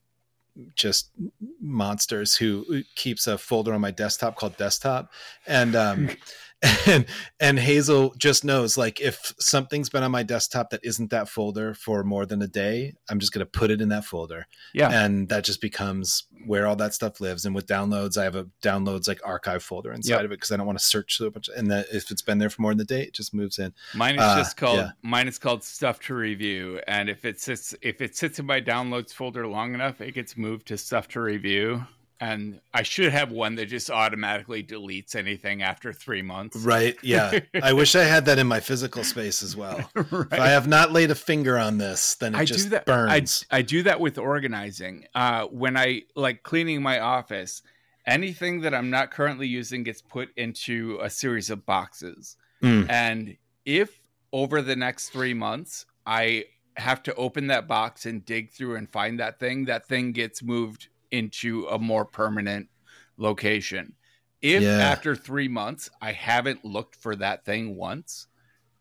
just monsters who keeps a folder on my desktop called desktop. And um and and Hazel just knows like if something's been on my desktop that isn't that folder for more than a day, I'm just going to put it in that folder. Yeah. And that just becomes where all that stuff lives. And with downloads, I have a downloads like archive folder inside Yep. of it because I don't want to search so much. And that if it's been there for more than a day, it just moves in. Mine is Uh, just called yeah. mine is called stuff to review, and if it sits if it sits in my downloads folder long enough, it gets moved to stuff to review. And I should have one that just automatically deletes anything after three months. Right. Yeah. I wish I had that in my physical space as well. Right. If I have not laid a finger on this, then it I just do that. burns. I, I do that with organizing. Uh, when I like cleaning my office, anything that I'm not currently using gets put into a series of boxes. Mm. And if over the next three months I have to open that box and dig through and find that thing, that thing gets moved into a more permanent location. If Yeah. after three months I haven't looked for that thing once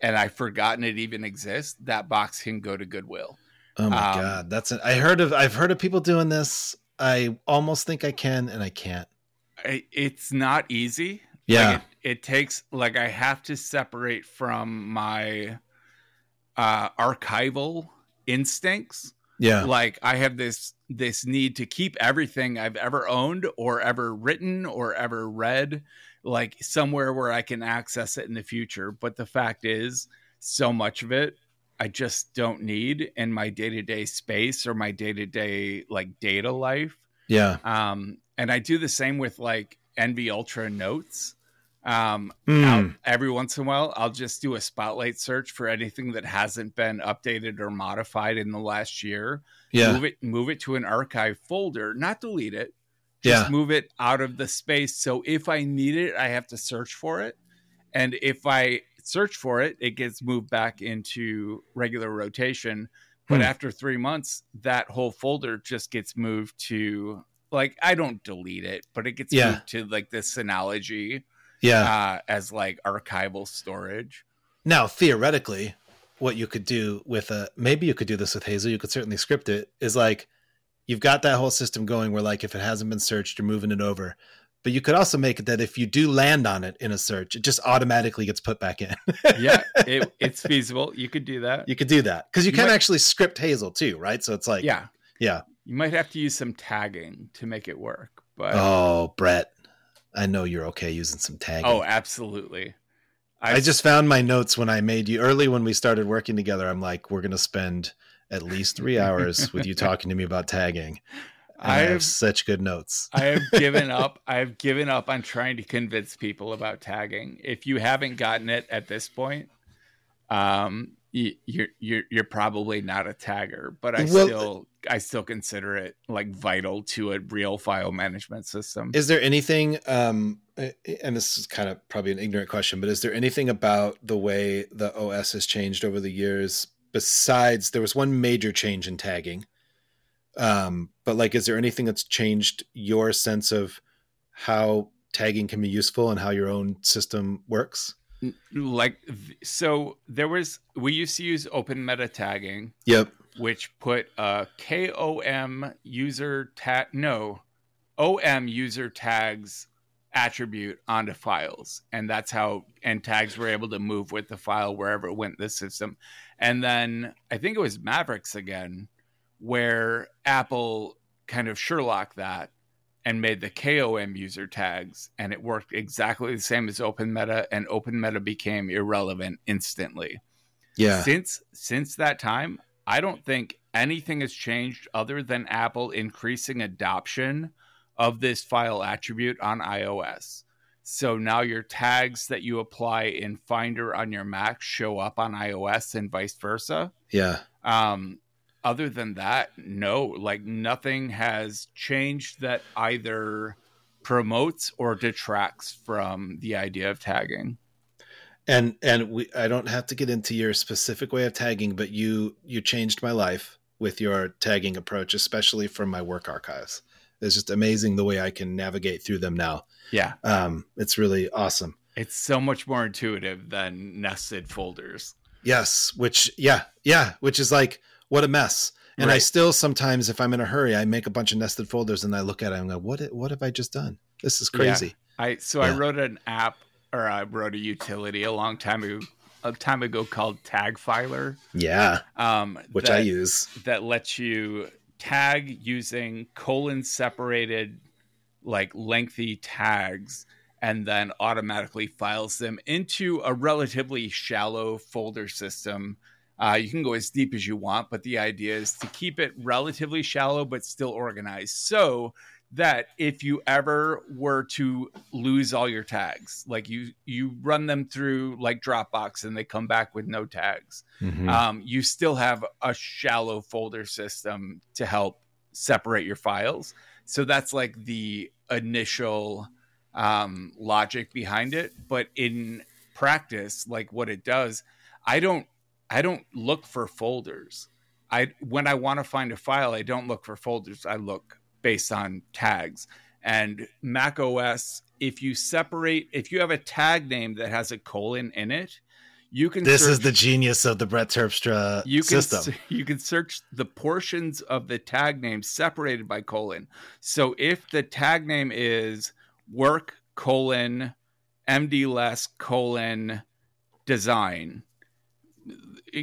and I've forgotten it even exists, that box can go to Goodwill. Oh my Um, god, that's it. I heard of I've heard of people doing this. I almost think I can and I can't. It's not easy. Yeah. Like it, it takes like I have to separate from my uh archival instincts. Yeah. Like I have this this need to keep everything I've ever owned or ever written or ever read like somewhere where I can access it in the future. But the fact is so much of it I just don't need in my day-to-day space or my day-to-day like data life. Yeah. Um, and I do the same with like nvUltra notes. Um, Mm. Every once in a while, I'll just do a spotlight search for anything that hasn't been updated or modified in the last year. Yeah. Move it, move it to an archive folder, not delete it. Just Yeah. move it out of the space. So if I need it, I have to search for it. And if I search for it, it gets moved back into regular rotation. But Hmm. after three months, that whole folder just gets moved to like I don't delete it, but it gets Yeah. moved to like the Synology Yeah. uh, as like archival storage. Now, theoretically, what you could do with a maybe you could do this with Hazel, you could certainly script it, is like you've got that whole system going where like if it hasn't been searched, you're moving it over. But you could also make it that if you do land on it in a search, it just automatically gets put back in. Yeah, it, it's feasible. You could do that. you could do that. Because you You can might- actually script Hazel too, right? So it's like yeah, yeah. you might have to use some tagging to make it work. But Oh, Brett. I know you're okay using some tagging. oh, absolutely. I just found my notes when I made you early when we started working together. I'm like, we're gonna spend at least three hours with you talking to me about tagging. I, have I've such good notes. I have given up. I have given up on trying to convince people about tagging. If you haven't gotten it at this point, um, you, you're you're you're probably not a tagger. But I Well- still I still consider it like vital to a real file management system. Is there anything, um, and this is kind of probably an ignorant question, but is there anything about the way the OS has changed over the years besides there was one major change in tagging? Um, but like, is there anything that's changed your sense of how tagging can be useful and how your own system works? Like so there was we used to use open meta tagging. Yep. which put a kom user tag no om user tags attribute onto files. And that's how and tags were able to move with the file wherever it went the system. And then i think it was mavericks again where apple kind of sherlock that and made the KOM user tags, and it worked exactly the same as Open Meta, and Open Meta became irrelevant instantly. Yeah. Since since that time, I don't think anything has changed other than Apple increasing adoption of this file attribute on iOS. So now your tags that you apply in Finder on your Mac show up on iOS and vice versa Yeah. um other than that no. Like nothing has changed that either promotes or detracts from the idea of tagging. And and we i don't have to get into your specific way of tagging but you you changed my life with your tagging approach especially from my work archives. It's just amazing the way i can navigate through them now. Yeah. Um it's really awesome. It's so much more intuitive than nested folders. Yes which yeah yeah which is like what a mess. And i still sometimes if i'm in a hurry i make a bunch of nested folders and i look at it and go what what have i just done? This is crazy. I so i wrote an app or I wrote a utility a long time ago, a time ago called Tag Filer, Yeah, um, which that, I use. that lets you tag using colon separated, like lengthy tags, and then automatically files them into a relatively shallow folder system. Uh, you can go as deep as you want, but the idea is to keep it relatively shallow but still organized. So that if you ever were to lose all your tags, like you you run them through like Dropbox and they come back with no tags, Mhm. um, you still have a shallow folder system to help separate your files. So that's like the initial um, logic behind it. But in practice, like what it does, I don't I don't look for folders. I when I want to find a file, I don't look for folders. I look based on tags. And Mac OS, if you separate, if you have a tag name that has a colon in it, you can this is the genius of the Brett Terpstra you can system. you can search the portions of the tag name separated by colon. So if the tag name is work colon mdless colon design,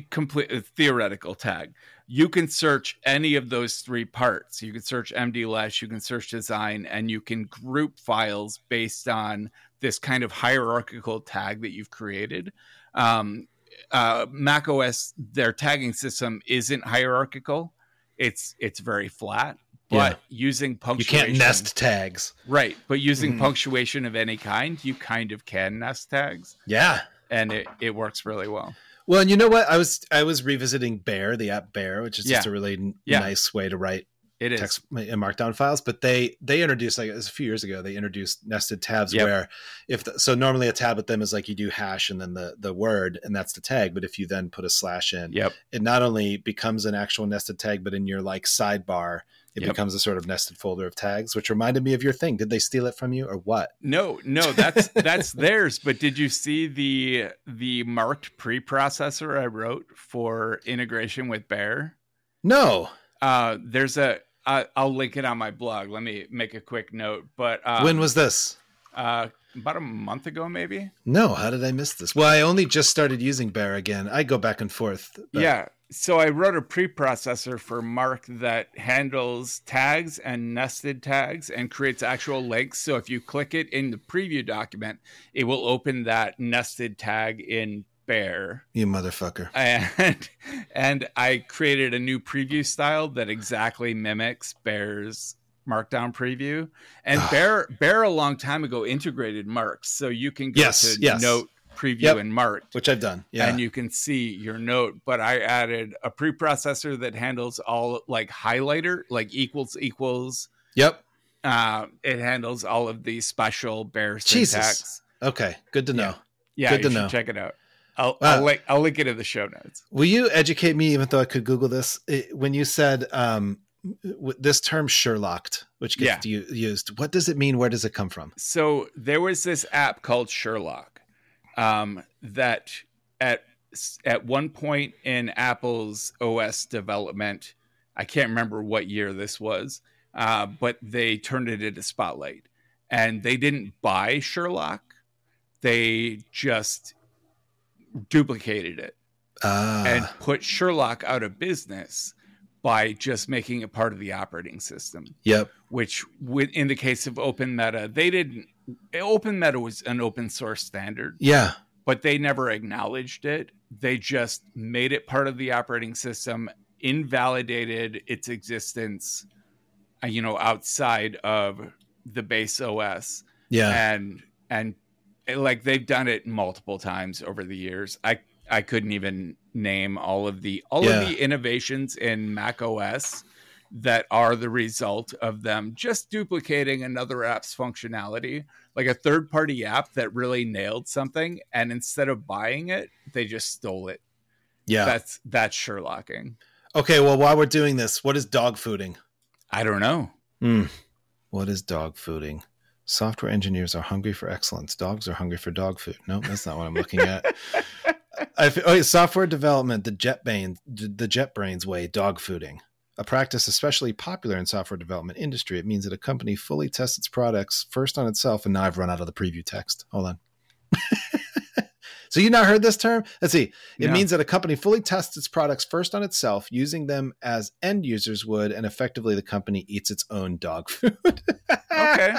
complete theoretical tag. You can search any of those three parts. You can search mdless, you can search design, and you can group files based on this kind of hierarchical tag that you've created. Um, uh, Mac OS, their tagging system isn't hierarchical. It's it's very flat. But Yeah. using punctuation, you can't nest tags. right? But using Mhm. punctuation of any kind, you kind of can nest tags, Yeah. and it, it works really well. Well, and you know what? I was I was revisiting Bear, the app Bear, which is just a really n- Yeah. nice way to write It is. text and markdown files. But they they introduced like it was a few years ago. They introduced nested tabs Yep. where if the, so normally a tab with them is like you do hash and then the the word and that's the tag. But if you then put a slash in, Yep. it not only becomes an actual nested tag, but in your like sidebar, it Yep. becomes a sort of nested folder of tags, which reminded me of your thing. Did they steal it from you or what? No, no, that's that's theirs. But did you see the the marked preprocessor I wrote for integration with Bear? No. Uh, there's a I, I'll link it on my blog. Let me make a quick note. But um, when was this? uh, about a month ago, maybe? No, how did I miss this? Well, I only just started using Bear again. I go back and forth. but- Yeah. So I wrote a preprocessor for Mark that handles tags and nested tags and creates actual links. So if you click it in the preview document, it will open that nested tag in Bear. You motherfucker. And and I created a new preview style that exactly mimics Bear's Markdown preview. And. Bear Bear a long time ago integrated marks, so you can go Yes, to yes. note preview Yep. and marked Which I've done. Yeah. and you can see your note. But I added a preprocessor that handles all like highlighter, like equals equals. yep. Uh, it handles all of the special bear Jesus. syntax. Okay. Good to know. Yeah, Good you to know. check it out. I'll, Wow. I'll link I'll link it in the show notes. Will you educate me, even though I could Google this, It- when you said um, w- this term Sherlocked, which gets u- used, what does it mean? Where does it come from? So there was this app called Sherlock um, that at at one point in Apple's OS development, I can't remember what year this was, uh, but they turned it into Spotlight, and they didn't buy Sherlock; they just duplicated it Ah, and put Sherlock out of business by just making it part of the operating system yep. which in the case of open meta they didn't open meta was an open source standard Yeah. but they never acknowledged it they just made it part of the operating system invalidated its existence uh, you know outside of the base os Yeah. and and like they've done it multiple times over the years i i couldn't even name all of the all Yeah. of the innovations in mac os that are the result of them just duplicating another app's functionality like a third party app that really nailed something and instead of buying it they just stole it yeah. that's that's sherlocking okay. Well, while we're doing this, what is dog fooding? i don't know Hmm. What is dog fooding? Software engineers are hungry for excellence. Dogs are hungry for dog food. No, that's not what I'm looking at. I, oh, software development, the JetBrains, the JetBrains way, dog fooding, a practice especially popular in software development industry. It means that a company fully tests its products first on itself. And now I've run out of the preview text. Hold on. so you not heard this term? Let's see. It No. means that a company fully tests its products first on itself, using them as end users would, and effectively the company eats its own dog food. Okay.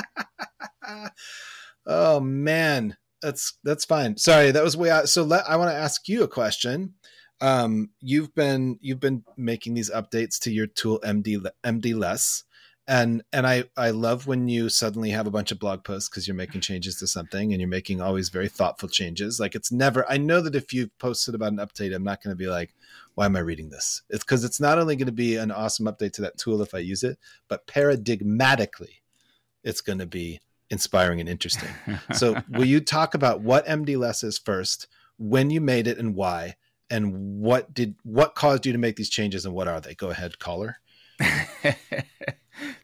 oh man, that's that's fine. Sorry, that was way out. So let, I want to ask you a question. Um, you've been you've been making these updates to your tool MD mdless, and and I I love when you suddenly have a bunch of blog posts because you're making changes to something and you're making always very thoughtful changes. Like it's never. I know that if you've posted about an update, I'm not going to be like, why am I reading this? It's because it's not only going to be an awesome update to that tool if I use it, but paradigmatically, it's going to be inspiring and interesting. So, will you talk about what mdless is first, when you made it and why, and what did what caused you to make these changes and what are they? Go ahead, caller.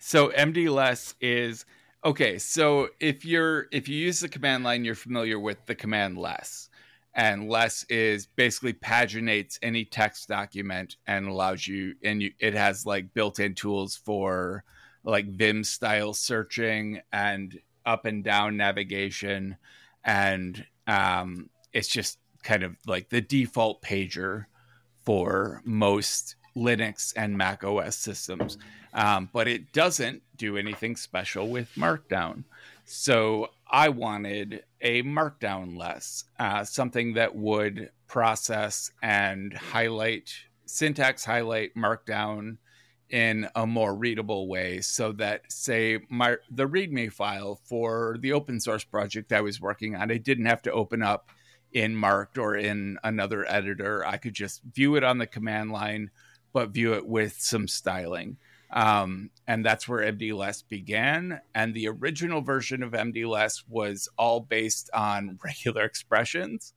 so mdless is okay. So if you're if you use the command line, you're familiar with the command less, and less is basically paginates any text document and allows you and you, it has like built-in tools for like Vim style searching and up and down navigation, and um, it's just kind of like the default pager for most Linux and Mac OS systems. Um, but it doesn't do anything special with Markdown. So I wanted a Markdown less, uh, something that would process and highlight syntax, highlight Markdown in a more readable way so that say my the readme file for the open source project I was working on i didn't have to open up in marked or in another editor I could just view it on the command line but view it with some styling um, and that's where MDLess began and the original version of MDLess was all based on regular expressions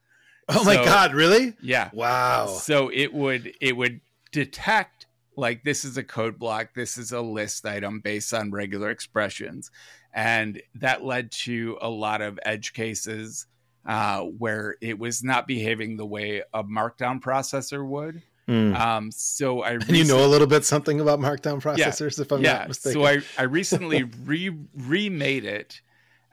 Oh my god, really? yeah Wow. so it would it would detect like this is a code block, this is a list item based on regular expressions, and that led to a lot of edge cases uh, where it was not behaving the way a Markdown processor would. Hmm. Um, so I And you know a little bit something about Markdown Yeah. processors, if I'm yeah. not mistaken. So I, I recently re remade it.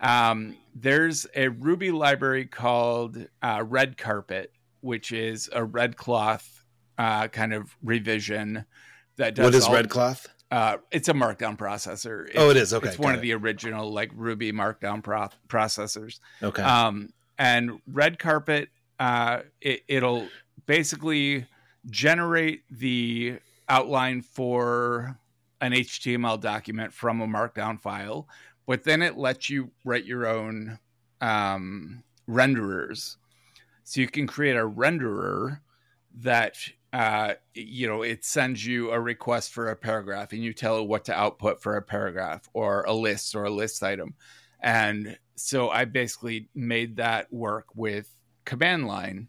Um, there's a Ruby library called uh, Redcarpet, which is a RedCloth uh, kind of revision that does what is all- RedCloth? Uh, it's a Markdown processor. Oh, It's- Okay, it's one of it. the original like Ruby Markdown pro- processors. Okay. Um, and Redcarpet, uh, it, it'll basically generate the outline for an HTML document from a Markdown file, but then it lets you write your own um, renderers. So you can create a renderer that uh, you know it sends you a request for a paragraph, and you tell it what to output for a paragraph or a list or a list item. And so I basically made that work with command line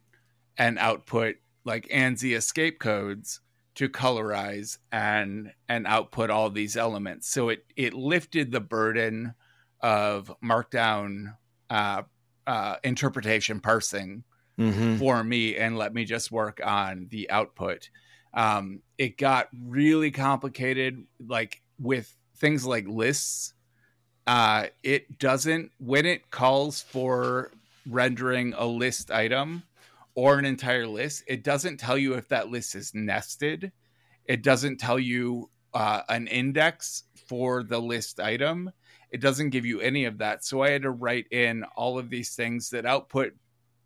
and output like ANSI escape codes to colorize and and output all these elements. So it it lifted the burden of Markdown uh, uh, interpretation parsing Mhm. for me and let me just work on the output. Um, it got really complicated, like with things like lists. Uh, it doesn't, when it calls for rendering a list item or an entire list, it doesn't tell you if that list is nested. It doesn't tell you uh, an index for the list item. It doesn't give you any of that. So I had to write in all of these things that output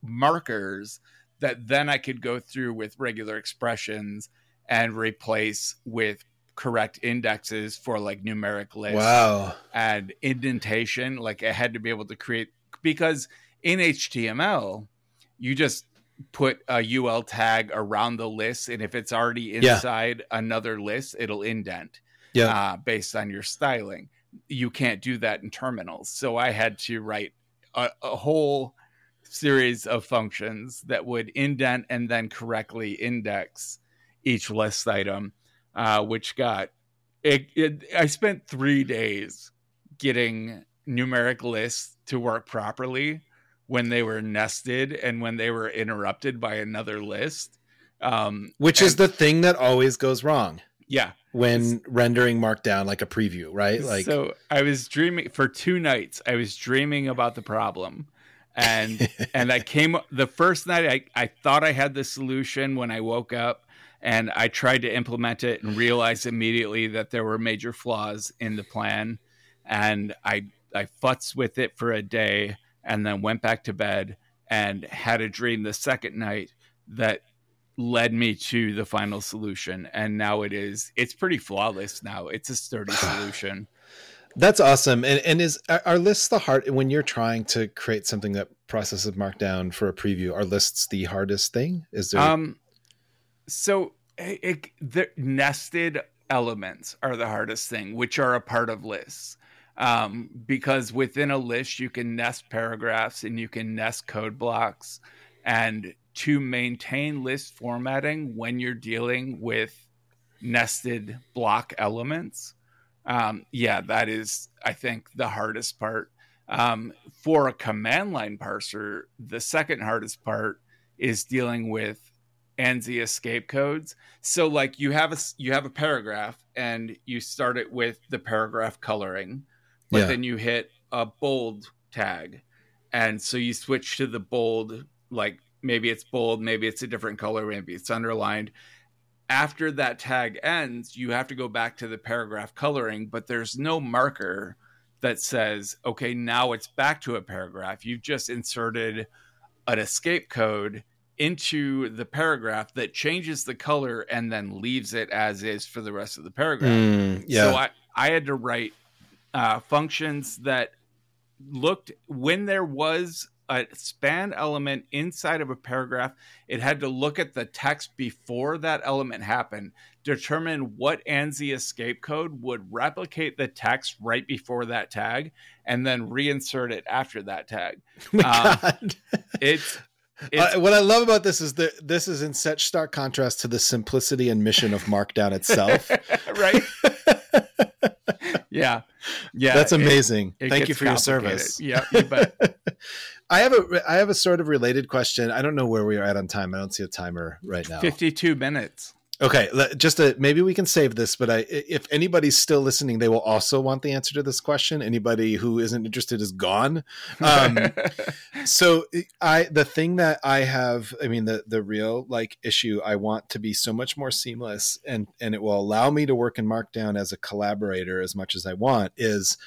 markers that then I could go through with regular expressions and replace with correct indexes for like numeric lists Wow. and indentation. Like I had to be able to create because in HTML, you just put a UL tag around the list, and if it's already Yeah. inside another list, it'll indent Yeah. uh, based on your styling. You can't do that in terminals. So I had to write a, a whole series of functions that would indent and then correctly index each list item, uh, which got it, it. I spent three days getting numeric lists to work properly when they were nested and when they were interrupted by another list. Um, Which is the thing that always goes wrong yeah. when rendering Markdown like a preview, right? Like, so I was dreaming for two nights. I was dreaming about the problem, and and I came the first night I, I thought I had the solution when I woke up and I tried to implement it and realized immediately that there were major flaws in the plan and I I futzed with it for a day and then went back to bed and had a dream the second night that led me to the final solution and now it is it's pretty flawless now it's a sturdy solution That's awesome. And and is are lists the hard when you're trying to create something that processes markdown for a preview? Are lists the hardest thing? Is there? um so it, it, the nested elements are the hardest thing which are a part of lists um, because within a list you can nest paragraphs and you can nest code blocks. And to maintain list formatting when you're dealing with nested block elements um, yeah that is i think the hardest part. Um, for a command line parser the second hardest part is dealing with ANSI escape codes. So like you have a you have a paragraph and you start it with the paragraph coloring, but Yeah. then you hit a bold tag, and so you switch to the bold. Like maybe it's bold, maybe it's a different color, maybe it's underlined. After that tag ends, you have to go back to the paragraph coloring, but there's no marker that says, okay, now it's back to a paragraph. You've just inserted an escape code into the paragraph that changes the color and then leaves it as is for the rest of the paragraph. Mm, yeah. So I, I had to write uh, functions that looked when there was a span element inside of a paragraph, it had to look at the text before that element happened, determine what ANSI escape code would replicate the text right before that tag, and then reinsert it after that tag. Oh um, God. It's it's Uh, what I love about this is that this is in such stark contrast to the simplicity and mission of Markdown itself. right. Yeah, yeah. That's amazing. it Thank you for your service. Yeah, you. I have a I have a sort of related question. I don't know where we are at on time. I don't see a timer right now. Fifty-two minutes. Okay, just a, maybe we can save this, but I, if anybody's still listening, they will also want the answer to this question. Anybody who isn't interested is gone. Um, so I, the thing that I have, I mean, the the real like issue I want to be so much more seamless, and and it will allow me to work in Markdown as a collaborator as much as I want is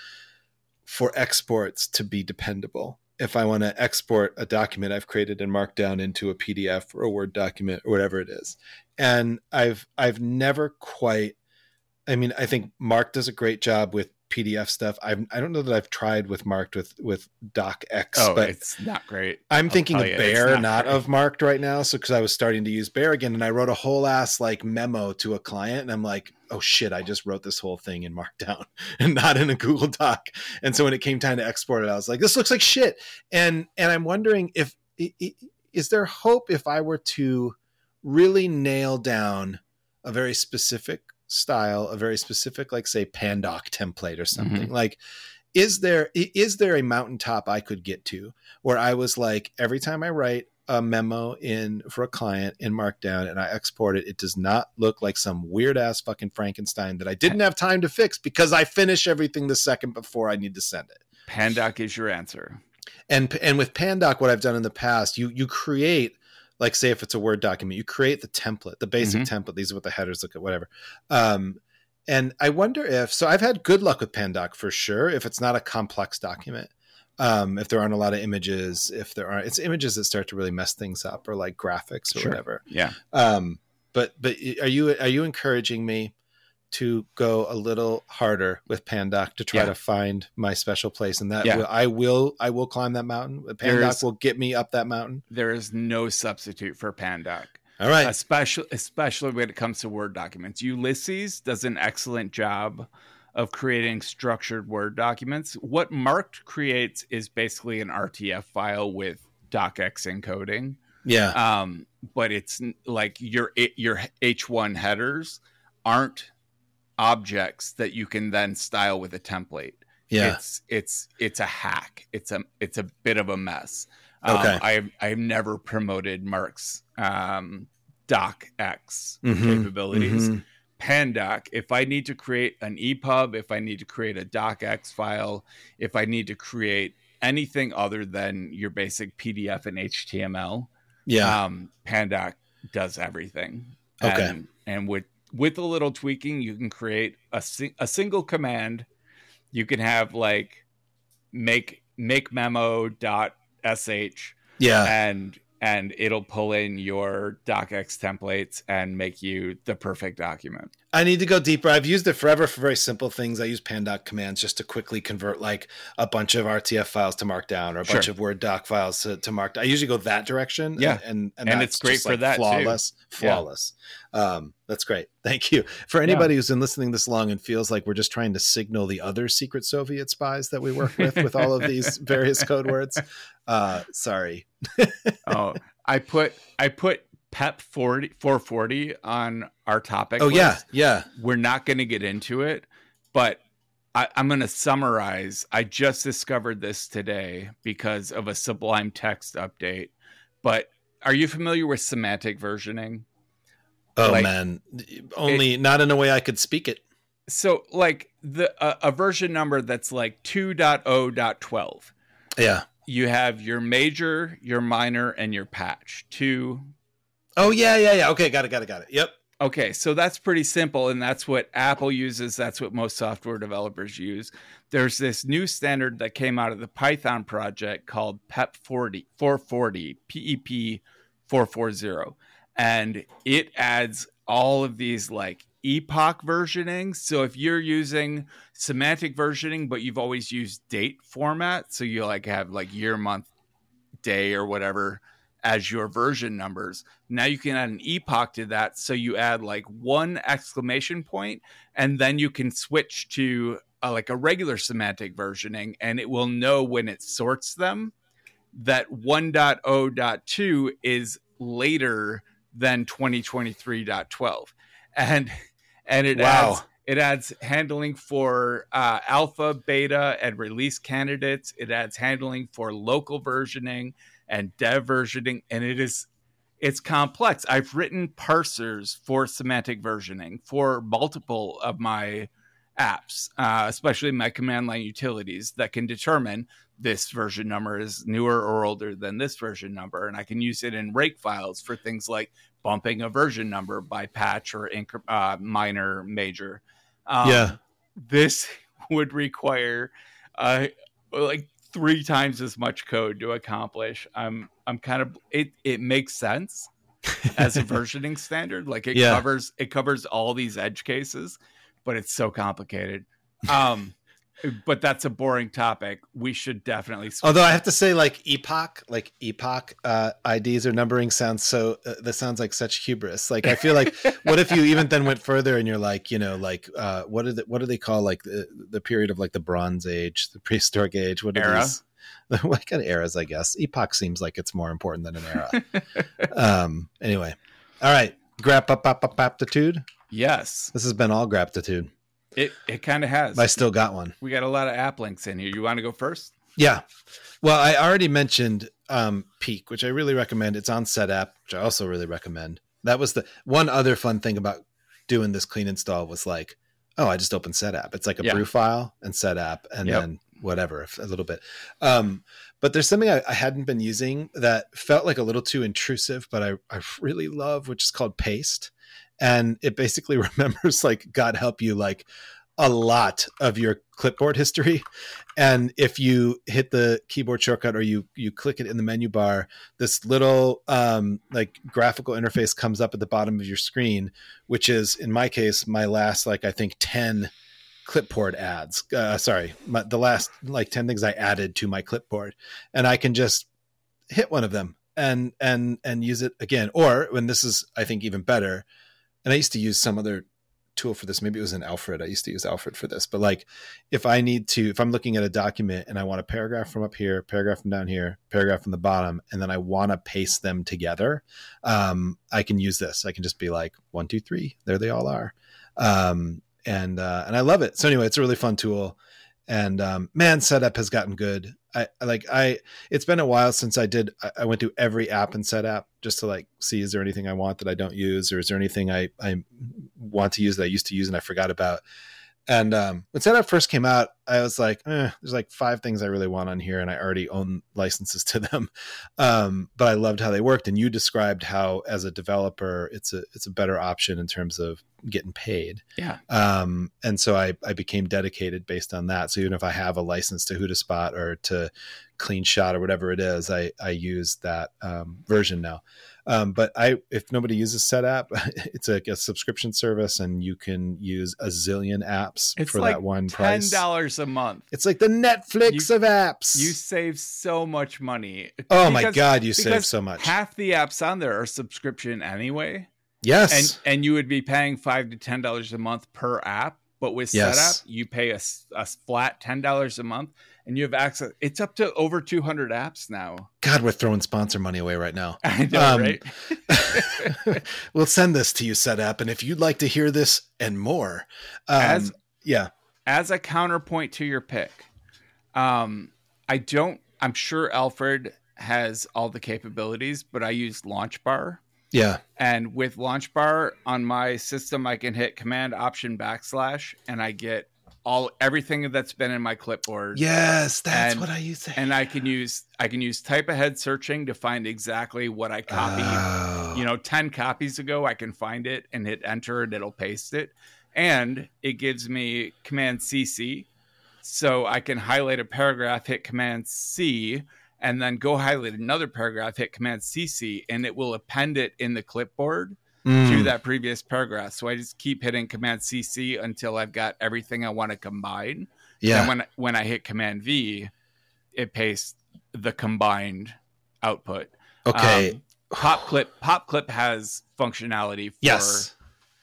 for exports to be dependable. If I want to export a document I've created in Markdown into a PDF or a Word document or whatever it is, and I've I've never quite. I mean, I think Mark does a great job with PDF stuff. I've I don't know that I've tried with Marked with with DocX, oh, but it's not great. I'm I'll thinking of you, Bear, not not, of Marked right now. So because I was starting to use Bear again, and I wrote a whole ass like memo to a client, and I'm like, oh shit, I just wrote this whole thing in Markdown and not in a Google Doc. And so when it came time to export it, I was like, this looks like shit. And and I'm wondering if is there hope if I were to really nail down a very specific style, a very specific, like say Pandoc template or something mm-hmm. like. Is there is there a mountaintop I could get to where I was like, every time I write a memo in for a client in Markdown and I export it, it does not look like some weird ass fucking Frankenstein that I didn't have time to fix because I finish everything the second before I need to send it. Pandoc is your answer. And and with Pandoc, what I've done in the past, you you create like say if it's a Word document, you create the template, the basic template. These are what the headers look at, whatever. Um, and I wonder if so. I've had good luck with Pandoc for sure. If it's not a complex document, um, if there aren't a lot of images, if there aren't, it's images that start to really mess things up, or like graphics or Sure. whatever. Yeah. Um, but but are you are you encouraging me to go a little harder with Pandoc to try Yeah. to find my special place, and that Yeah. will, I will I will climb that mountain. Pandoc will get me up that mountain. There is no substitute for Pandoc. All right, especially especially when it comes to word documents ulysses does an excellent job of creating structured word documents what marked creates is basically an rtf file with docx encoding yeah, um, but it's like your your h1 headers aren't objects that you can then style with a template yeah, it's it's it's a hack it's a it's a bit of a mess Okay. um, i've i've never promoted mark's um docx Mhm, capabilities mhm. pandoc if i need to create an epub if i need to create a docx file if i need to create anything other than your basic PDF and HTML, Yeah. um, Pandoc does everything. Okay. And, and with with a little tweaking, you can create a si- a single command. You can have like make make memo dot sh yeah. and and it'll pull in your docx templates and make you the perfect document. I need to go deeper. I've used it forever for very simple things. I use pandoc commands just to quickly convert like a bunch of RTF files to Markdown or a bunch of Word doc files to, to Markdown. I usually go that direction. Yeah. and and, And that's it's great just, for like, that, too. Flawless, Yeah. flawless. Um, that's great. Thank you for anybody who's been listening this long and feels like we're just trying to signal the other secret Soviet spies that we work with with all of these various code words. Uh, sorry. oh, I put I put PEP 40, 440 on our topic. Oh yeah, list. yeah. we're not going to get into it, but I, I'm going to summarize. I just discovered this today because of a Sublime text update. But are you familiar with semantic versioning? Oh Like- man, only not in a way I could speak it. So, like the a, a version number that's like 2.0.12. Yeah. You have your major, your minor, and your patch. Two Oh yeah, yeah, yeah. Okay, got it, got it, got it. Yep. Okay, so that's pretty simple, and that's what Apple uses. That's what most software developers use. There's this new standard that came out of the Python project called PEP 40, 440, PEP 440, and it adds all of these like epoch versioning. So if you're using semantic versioning, but you've always used date format, so you like have like year, month, day, or whatever as your version numbers. Now you can add an epoch to that. So you add like one exclamation point, and then you can switch to uh, like a regular semantic versioning, and it will know when it sorts them that 1.0.2 is later than 2023.12. And and it Wow. adds it adds handling for uh, alpha, beta, and release candidates. It adds handling for local versioning and dev versioning, and it is it's complex. I've written parsers for semantic versioning for multiple of my apps, uh, especially my command line utilities that can determine this version number is newer or older than this version number, and I can use it in rake files for things like bumping a version number by patch or incre- uh, minor, major. Um, Yeah. this would require uh, like three times as much code to accomplish. I'm I'm kind of it. It makes sense as a versioning standard. Like it Yeah. covers it covers all these edge cases, but it's so complicated. Um, but that's a boring topic. We should definitely. switch Although I have to say, like epoch, like epoch uh, IDs or numbering sounds so. Uh, that sounds like such hubris. Like I feel like, what if you even then went further and you're like, you know, like uh, what do they, what do they call like the, the period of like the Bronze Age, the prehistoric age? What Era? these? What kind of eras? I guess epoch seems like it's more important than an era. um. Anyway, all right. Grap up up up aptitude. yes, This has been all graptitude. It it kind of has. I still got one. we got a lot of app links in here. You want to go first? Yeah. Well, I already mentioned um, Peek, which I really recommend. It's on SetApp, which I also really recommend. That was the one other fun thing about doing this clean install was like, oh, I just opened SetApp. It's like a Yeah. brew file and SetApp and Yep. then whatever, a little bit. Um, but there's something I, I hadn't been using that felt like a little too intrusive, but I, I really love, which is called Paste. And it basically remembers, like, God help you, like a lot of your clipboard history. And if you hit the keyboard shortcut or you you click it in the menu bar this little um like graphical interface comes up at the bottom of your screen which is in my case my last like i think 10 clipboard ads uh, sorry my, the last like 10 things i added to my clipboard. And i can just hit one of them and and and use it again. Or when this is i think even better and i used to use some other tool for this maybe it was in alfred i used to use alfred for this but like if I need to, if I'm looking at a document and I want a paragraph from up here, paragraph from down here, paragraph from the bottom, and then I want to paste them together, um, I can use this. I can just be like one, two, three, there they all are, um, and uh, and I love it. So anyway, it's a really fun tool, and um, man, SetApp has gotten good. I like I. It's been a while since I did. I, went through every app and set SetApp just to like see is there anything I want that I don't use, or is there anything I I want to use that I used to use and I forgot about And um, when SetApp first came out, I was like, eh, "There's like five things I really want on here, and I already own licenses to them." Um, but I loved how they worked, and you described how, as a developer, it's a it's a better option in terms of getting paid. Yeah. Um, and so I I became dedicated based on that. So even if I have a license to Hootspot or to CleanShot or whatever it is, I I use that um, version now. Um, but I, if nobody uses SetApp, it's a, a, subscription service, and you can use a zillion apps it's for like that one ten price. Ten dollars a month. It's like the Netflix You- of apps. You save so much money. oh my god, you save so much. Half the apps on there are subscription anyway, yes, and and you would be paying five to ten dollars a month per app. But with Yes. SetApp, you pay a, a flat ten dollars a month, and you have access. It's up to over two hundred apps now. God, we're throwing sponsor money away right now. I know, Um, right? we'll send this to you, SetApp, and if you'd like to hear this and more, um, As- yeah, as a counterpoint to your pick, um, I don't. I'm sure Alfred has all the capabilities, but I use LaunchBar. yeah, and with LaunchBar on my system, I can hit Command Option backslash, and I get all everything that's been in my clipboard. yes, that's And- what I use. There. and I can use I can use type ahead searching to find exactly what I copied. Oh. you know 10 copies ago i can find it and hit enter and it'll paste it and it gives me command cc so i can highlight a paragraph hit command c and then go highlight another paragraph hit command cc and it will append it in the clipboard to Mm, that previous paragraph so i just keep hitting command cc until i've got everything i want to combine yeah, and when when i hit command v it pastes the combined output okay, um, PopClip pop clip has functionality for yes.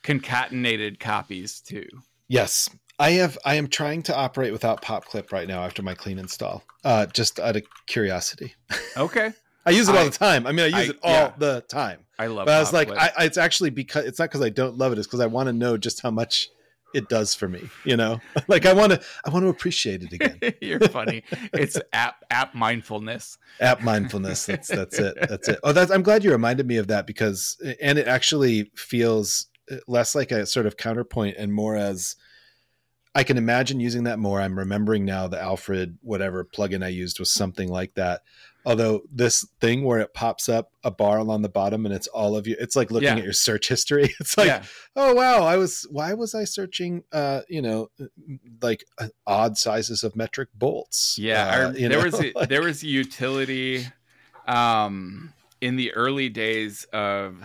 concatenated copies too Yes. I have I am trying to operate without PopClip right now after my clean install. Uh just out of curiosity. okay I use it all the time. I mean I use I- it all yeah. the time. i love But I was like I, I it's actually because it's not because I don't love it, it's because I want to know just how much it does for me, you know? like I want to I want to appreciate it again. you're funny it's app app mindfulness App mindfulness. That's that's it. That's it. Oh, that's I'm glad you reminded me of that because and it actually feels uh, less like a sort of counterpoint and more as I can imagine using that more. I'm remembering now the Alfred whatever plugin I used was something like that. Although this thing where it pops up a bar along the bottom and it's all of you, it's like looking Yeah. at your search history. It's like, yeah oh wow, I was why was I searching? Uh, you know, like uh, odd sizes of metric bolts. yeah Uh, there know, was a, there was a utility um in the early days of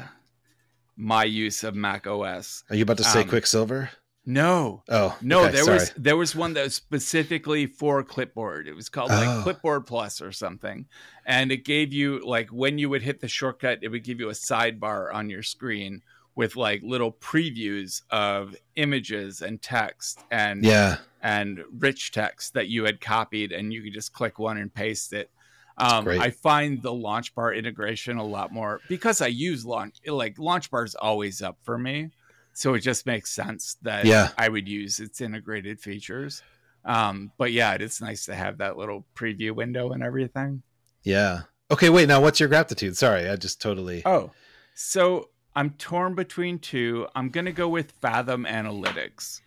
my use of mac os Are you about to say um, Quicksilver? No Oh No, okay, there sorry. was there was one that was specifically for clipboard. It was called like Oh. Clipboard Plus or something, and it gave you like when you would hit the shortcut, it would give you a sidebar on your screen with like little previews of images and text and yeah. and rich text that you had copied, and you could just click one and paste it. Um. I find the LaunchBar integration a lot more because I use launch like LaunchBar is always up for me, so it just makes sense that Yeah. I would use its integrated features. Um, but yeah, it's nice to have that little preview window and everything. Yeah. Okay, wait. Now, what's your gratitude? Sorry, I just totally. Oh, so I'm torn between two. I'm going to go with Fathom Analytics.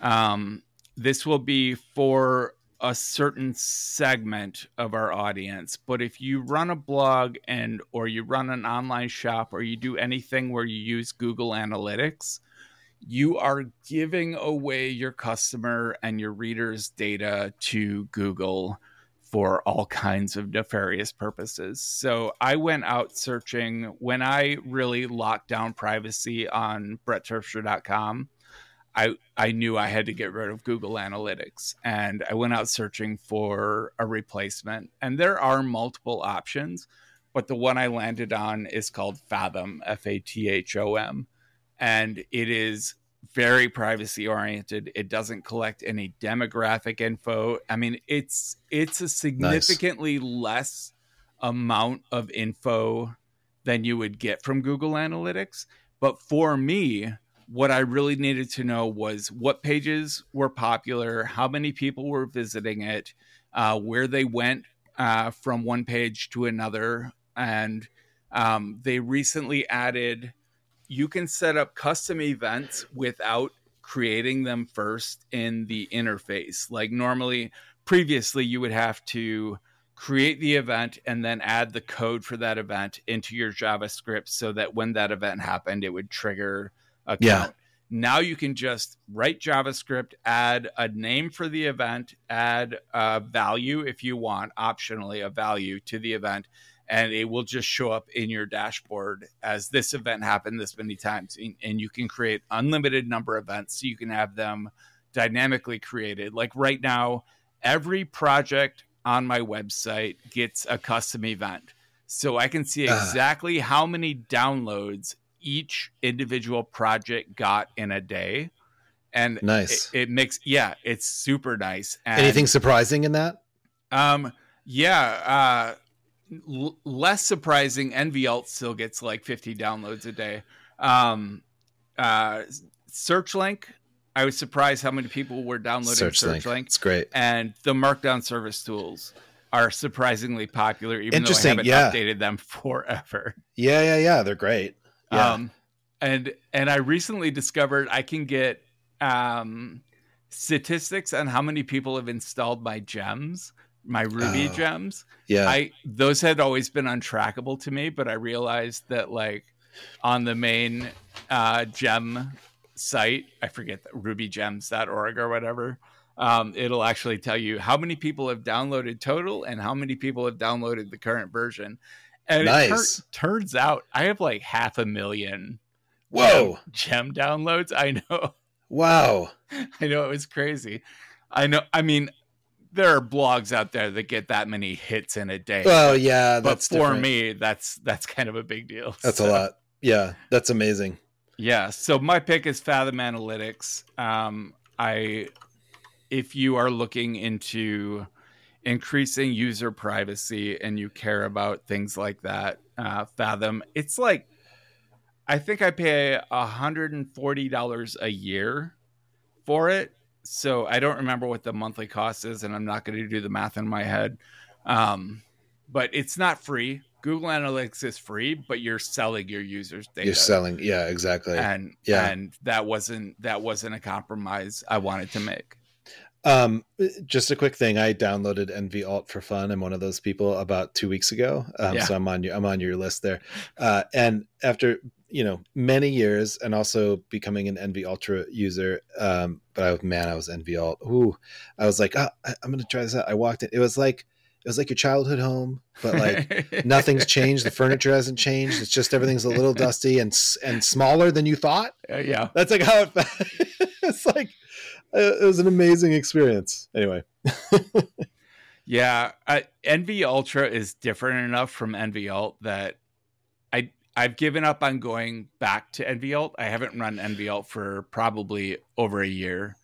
Um, this will be for a certain segment of our audience, but if you run a blog and or you run an online shop or you do anything where you use Google Analytics, you are giving away your customer and your readers' data to Google for all kinds of nefarious purposes. So I went out searching when I really locked down privacy on brettterpstra.com. I I knew I had to get rid of Google Analytics and I went out searching for a replacement. And there are multiple options, but the one I landed on is called Fathom, F A T H O M, and it is very privacy oriented. It doesn't collect any demographic info. I mean, it's it's a significantly less amount of info than you would get from Google Analytics. But for me, what I really needed to know was what pages were popular, how many people were visiting it, uh, where they went uh, from one page to another, and um, they recently added you can set up custom events without creating them first in the interface. Like normally, previously, you would have to create the event and then add the code for that event into your JavaScript so that when that event happened, it would trigger a Yeah. Now you can just write JavaScript, add a name for the event, add a value if you want, optionally a value to the event, and it will just show up in your dashboard as this event happened this many times. And- And you can create unlimited number of events so you can have them dynamically created. Like right now, every project on my website gets a custom event. So I can see exactly how many downloads each individual project got in a day. And Nice. it, it makes yeah, it's super nice. And, Anything surprising in that? um, yeah, uh, l- less surprising. nvALT still gets like 50 downloads a day. Um, uh, SearchLink, I was surprised how many people were downloading Search link. SearchLink. It's great. And the Markdown service tools are surprisingly popular, even though I haven't yeah. updated them forever. Yeah, yeah, yeah. They're great. Yeah. Um, and and I recently discovered I can get um, statistics on how many people have installed my gems, my Ruby Oh. gems. yeah. I those had always been untrackable to me, but I realized that like on the main uh, gem site, I forget that rubygems.org or whatever. Um, it'll actually tell you how many people have downloaded total and how many people have downloaded the current version. And it tur- Nice. turns out I have like half a million Whoa. gem, gem downloads. I know. Wow. I know it was crazy. I know. I mean, there are blogs out there that get that many hits in a day. Well, yeah, but for different. me, that's that's kind of a big deal. That's a lot. Yeah, that's amazing. Yeah. So my pick is Fathom Analytics. Um, I, if you are looking into increasing user privacy and you care about things like that, uh, Fathom. It's like, I think I pay hundred and forty dollars a year for it. So I don't remember what the monthly cost is, and I'm not going to do the math in my head. Um, but it's not free. Google Analytics is free, but you're selling your users' data You're selling. Yeah, exactly. and Yeah. and that wasn't that wasn't a compromise I wanted to make. Um, just a quick thing. I downloaded nvALT for fun. I'm one of those people about two weeks ago. Um, Yeah. so I'm on your I'm on your list there. Uh, and after you know many years, and also becoming an nvUltra user, um, but I, was man, I was nvALT. Ooh, I was like, oh, I, I'm gonna try this out. I walked in. It was like it was like your childhood home, but like nothing's changed. The furniture hasn't changed. It's just everything's a little dusty and and smaller than you thought. Uh, yeah. That's like how it. Felt it's like uh, it was an amazing experience. Anyway, Yeah, I, nvUltra is different enough from nvALT that I've given up on going back to nvALT. I haven't run nvALT for probably over a year,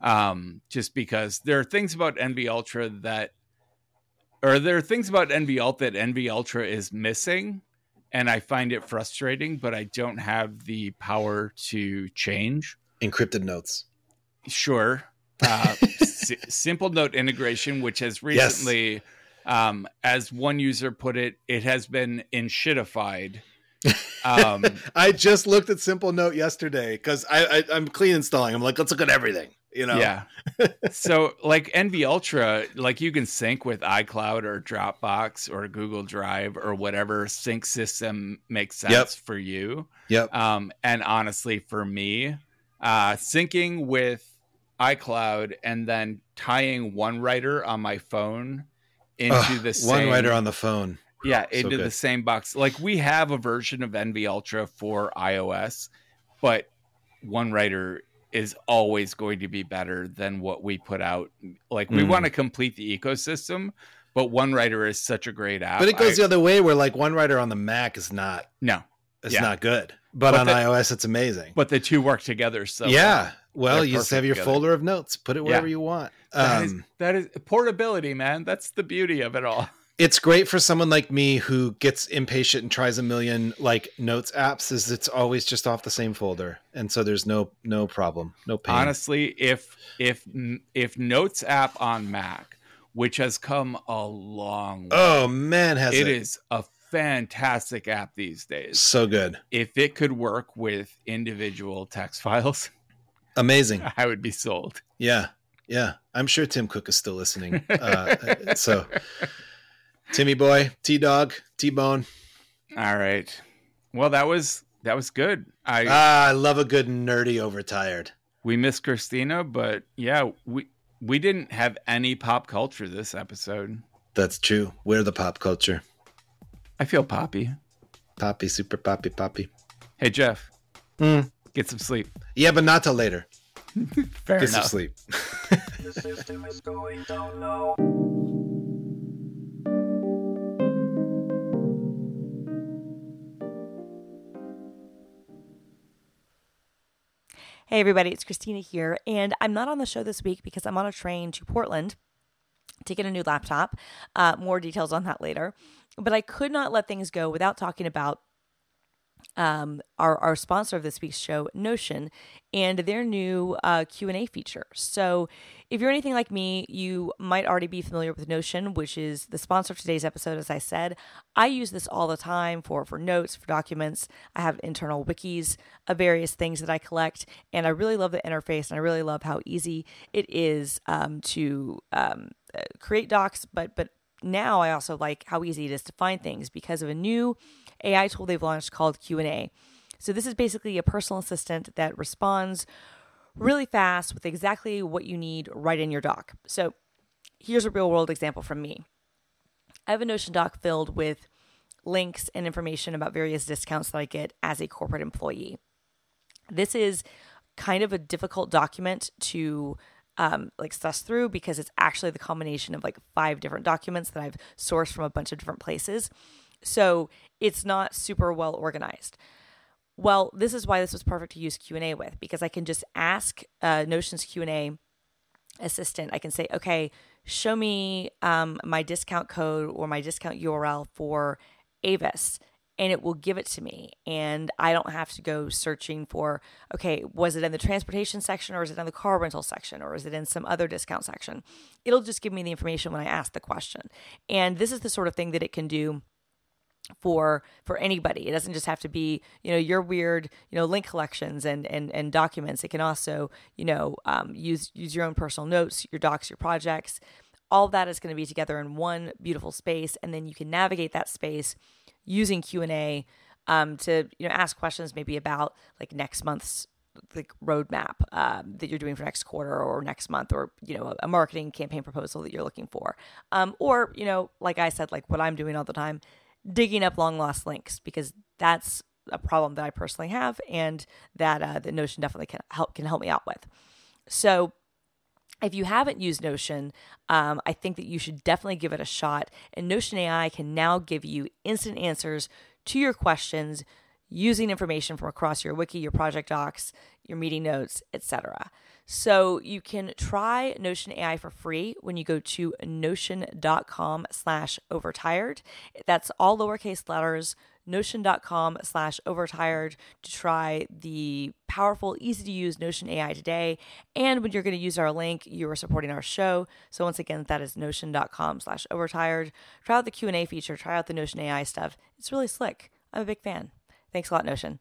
um, just because there are things about nvUltra that, or there are things about nvALT that nvUltra is missing, and I find it frustrating. But I don't have the power to change. encrypted notes. Sure. Uh, si- Simplenote integration, which has Yes. recently, um, as one user put it, it has been enshittified. Um, I just looked at Simplenote yesterday because I, I I'm clean installing. I'm like, let's look at everything. You know. Yeah. so, like nvUltra, like you can sync with iCloud or Dropbox or Google Drive or whatever sync system makes sense Yep. for you. Yep. Um, and honestly, for me, uh, syncing with iCloud and then tying 1Writer on my phone into Ugh, the same 1Writer on the phone. Yeah So into the same box. Like we have a version of nvUltra for iOS, but 1Writer is always going to be better than what we put out. Like we Mm. want to complete the ecosystem, but 1Writer is such a great app. But it goes I- the other way, where like 1Writer on the Mac is not no, it's Yeah. not good, but, But on the- iOS it's amazing. but the two work together. So yeah. Well, you just have your together. folder of notes. Put it wherever Yeah. you want. That is, Um, that is portability, man. That's the beauty of it all. It's great for someone like me who gets impatient and tries a million like notes apps. Is it's always just off the same folder, and so there's no no problem, no pain. Honestly, if if if Notes app on Mac, which has come a long way, oh man, has it it, is a fantastic app these days. so good. If it could work with individual text files, Amazing. I would be sold. Yeah. Yeah. I'm sure Tim Cook is still listening. Uh, so, Timmy Boy, T Dog, T Bone. All right. Well, that was that was good. I Ah, I love a good nerdy overtired. we miss Christina, but yeah, we we didn't have any pop culture this episode. That's true. We're the pop culture. I feel poppy. Poppy, super poppy, poppy. Hey Jeff, Hmm. get some sleep. Yeah, but not till later. Fair Get some enough. sleep. Hey, everybody, it's Christina here, and I'm not on the show this week because I'm on a train to Portland to get a new laptop. Uh, more details on that later. But I could not let things go without talking about um, our, our sponsor of this week's show, Notion, and their new uh, Q&A feature. So if you're anything like me, you might already be familiar with Notion, which is the sponsor of today's episode, as I said. I use this all the time for, for notes, for documents. I have internal wikis of various things that I collect, and I really love the interface, and I really love how easy it is um, to um, uh, create docs, but but now I also like how easy it is to find things because of a new AI tool they've launched called Q&A. So this is basically a personal assistant that responds really fast with exactly what you need right in your doc. So here's a real world example from me. I have a Notion doc filled with links and information about various discounts that I get as a corporate employee. This is kind of a difficult document to um, like suss through because it's actually the combination of like five different documents that I've sourced from a bunch of different places. So it's not super well organized. Well, this is why this was perfect to use Q&A with because I can just ask uh, Notion's Q&A assistant. I can say, okay, show me um, my discount code or my discount URL for Avis and it will give it to me. And i don't have to go searching for okay was it in the transportation section or is it in the car rental section or is it in some other discount section? It'll just give me the information when i ask the question. And this is the sort of thing that it can do for for anybody. It doesn't just have to be you know your weird you know link collections and and and documents. It can also you know um, use use your own personal notes your docs your projects. All that is going to be together in one beautiful space and then you can navigate that space using q&a um, to you know ask questions maybe about like next month's like roadmap um, that you're doing for next quarter or next month or you know a marketing campaign proposal that you're looking for. Um, or you know like i said like what i'm doing all the time digging up long lost links because that's a problem that i personally have and that uh, the notion definitely can help can help me out with. So if you haven't used Notion, um, I think that you should definitely give it a shot. And Notion AI can now give you instant answers to your questions using information from across your wiki, your project docs, your meeting notes, etc. So you can try Notion AI for free when you go to notion.com slash overtired. That's all lowercase letters, notion.com slash overtired to try the powerful, easy to use Notion AI today. And when you're going to use our link, you are supporting our show. So once again, that is notion.com slash overtired. Try out the Q&A feature, try out the Notion AI stuff. It's really slick. I'm a big fan. Thanks a lot, Notion.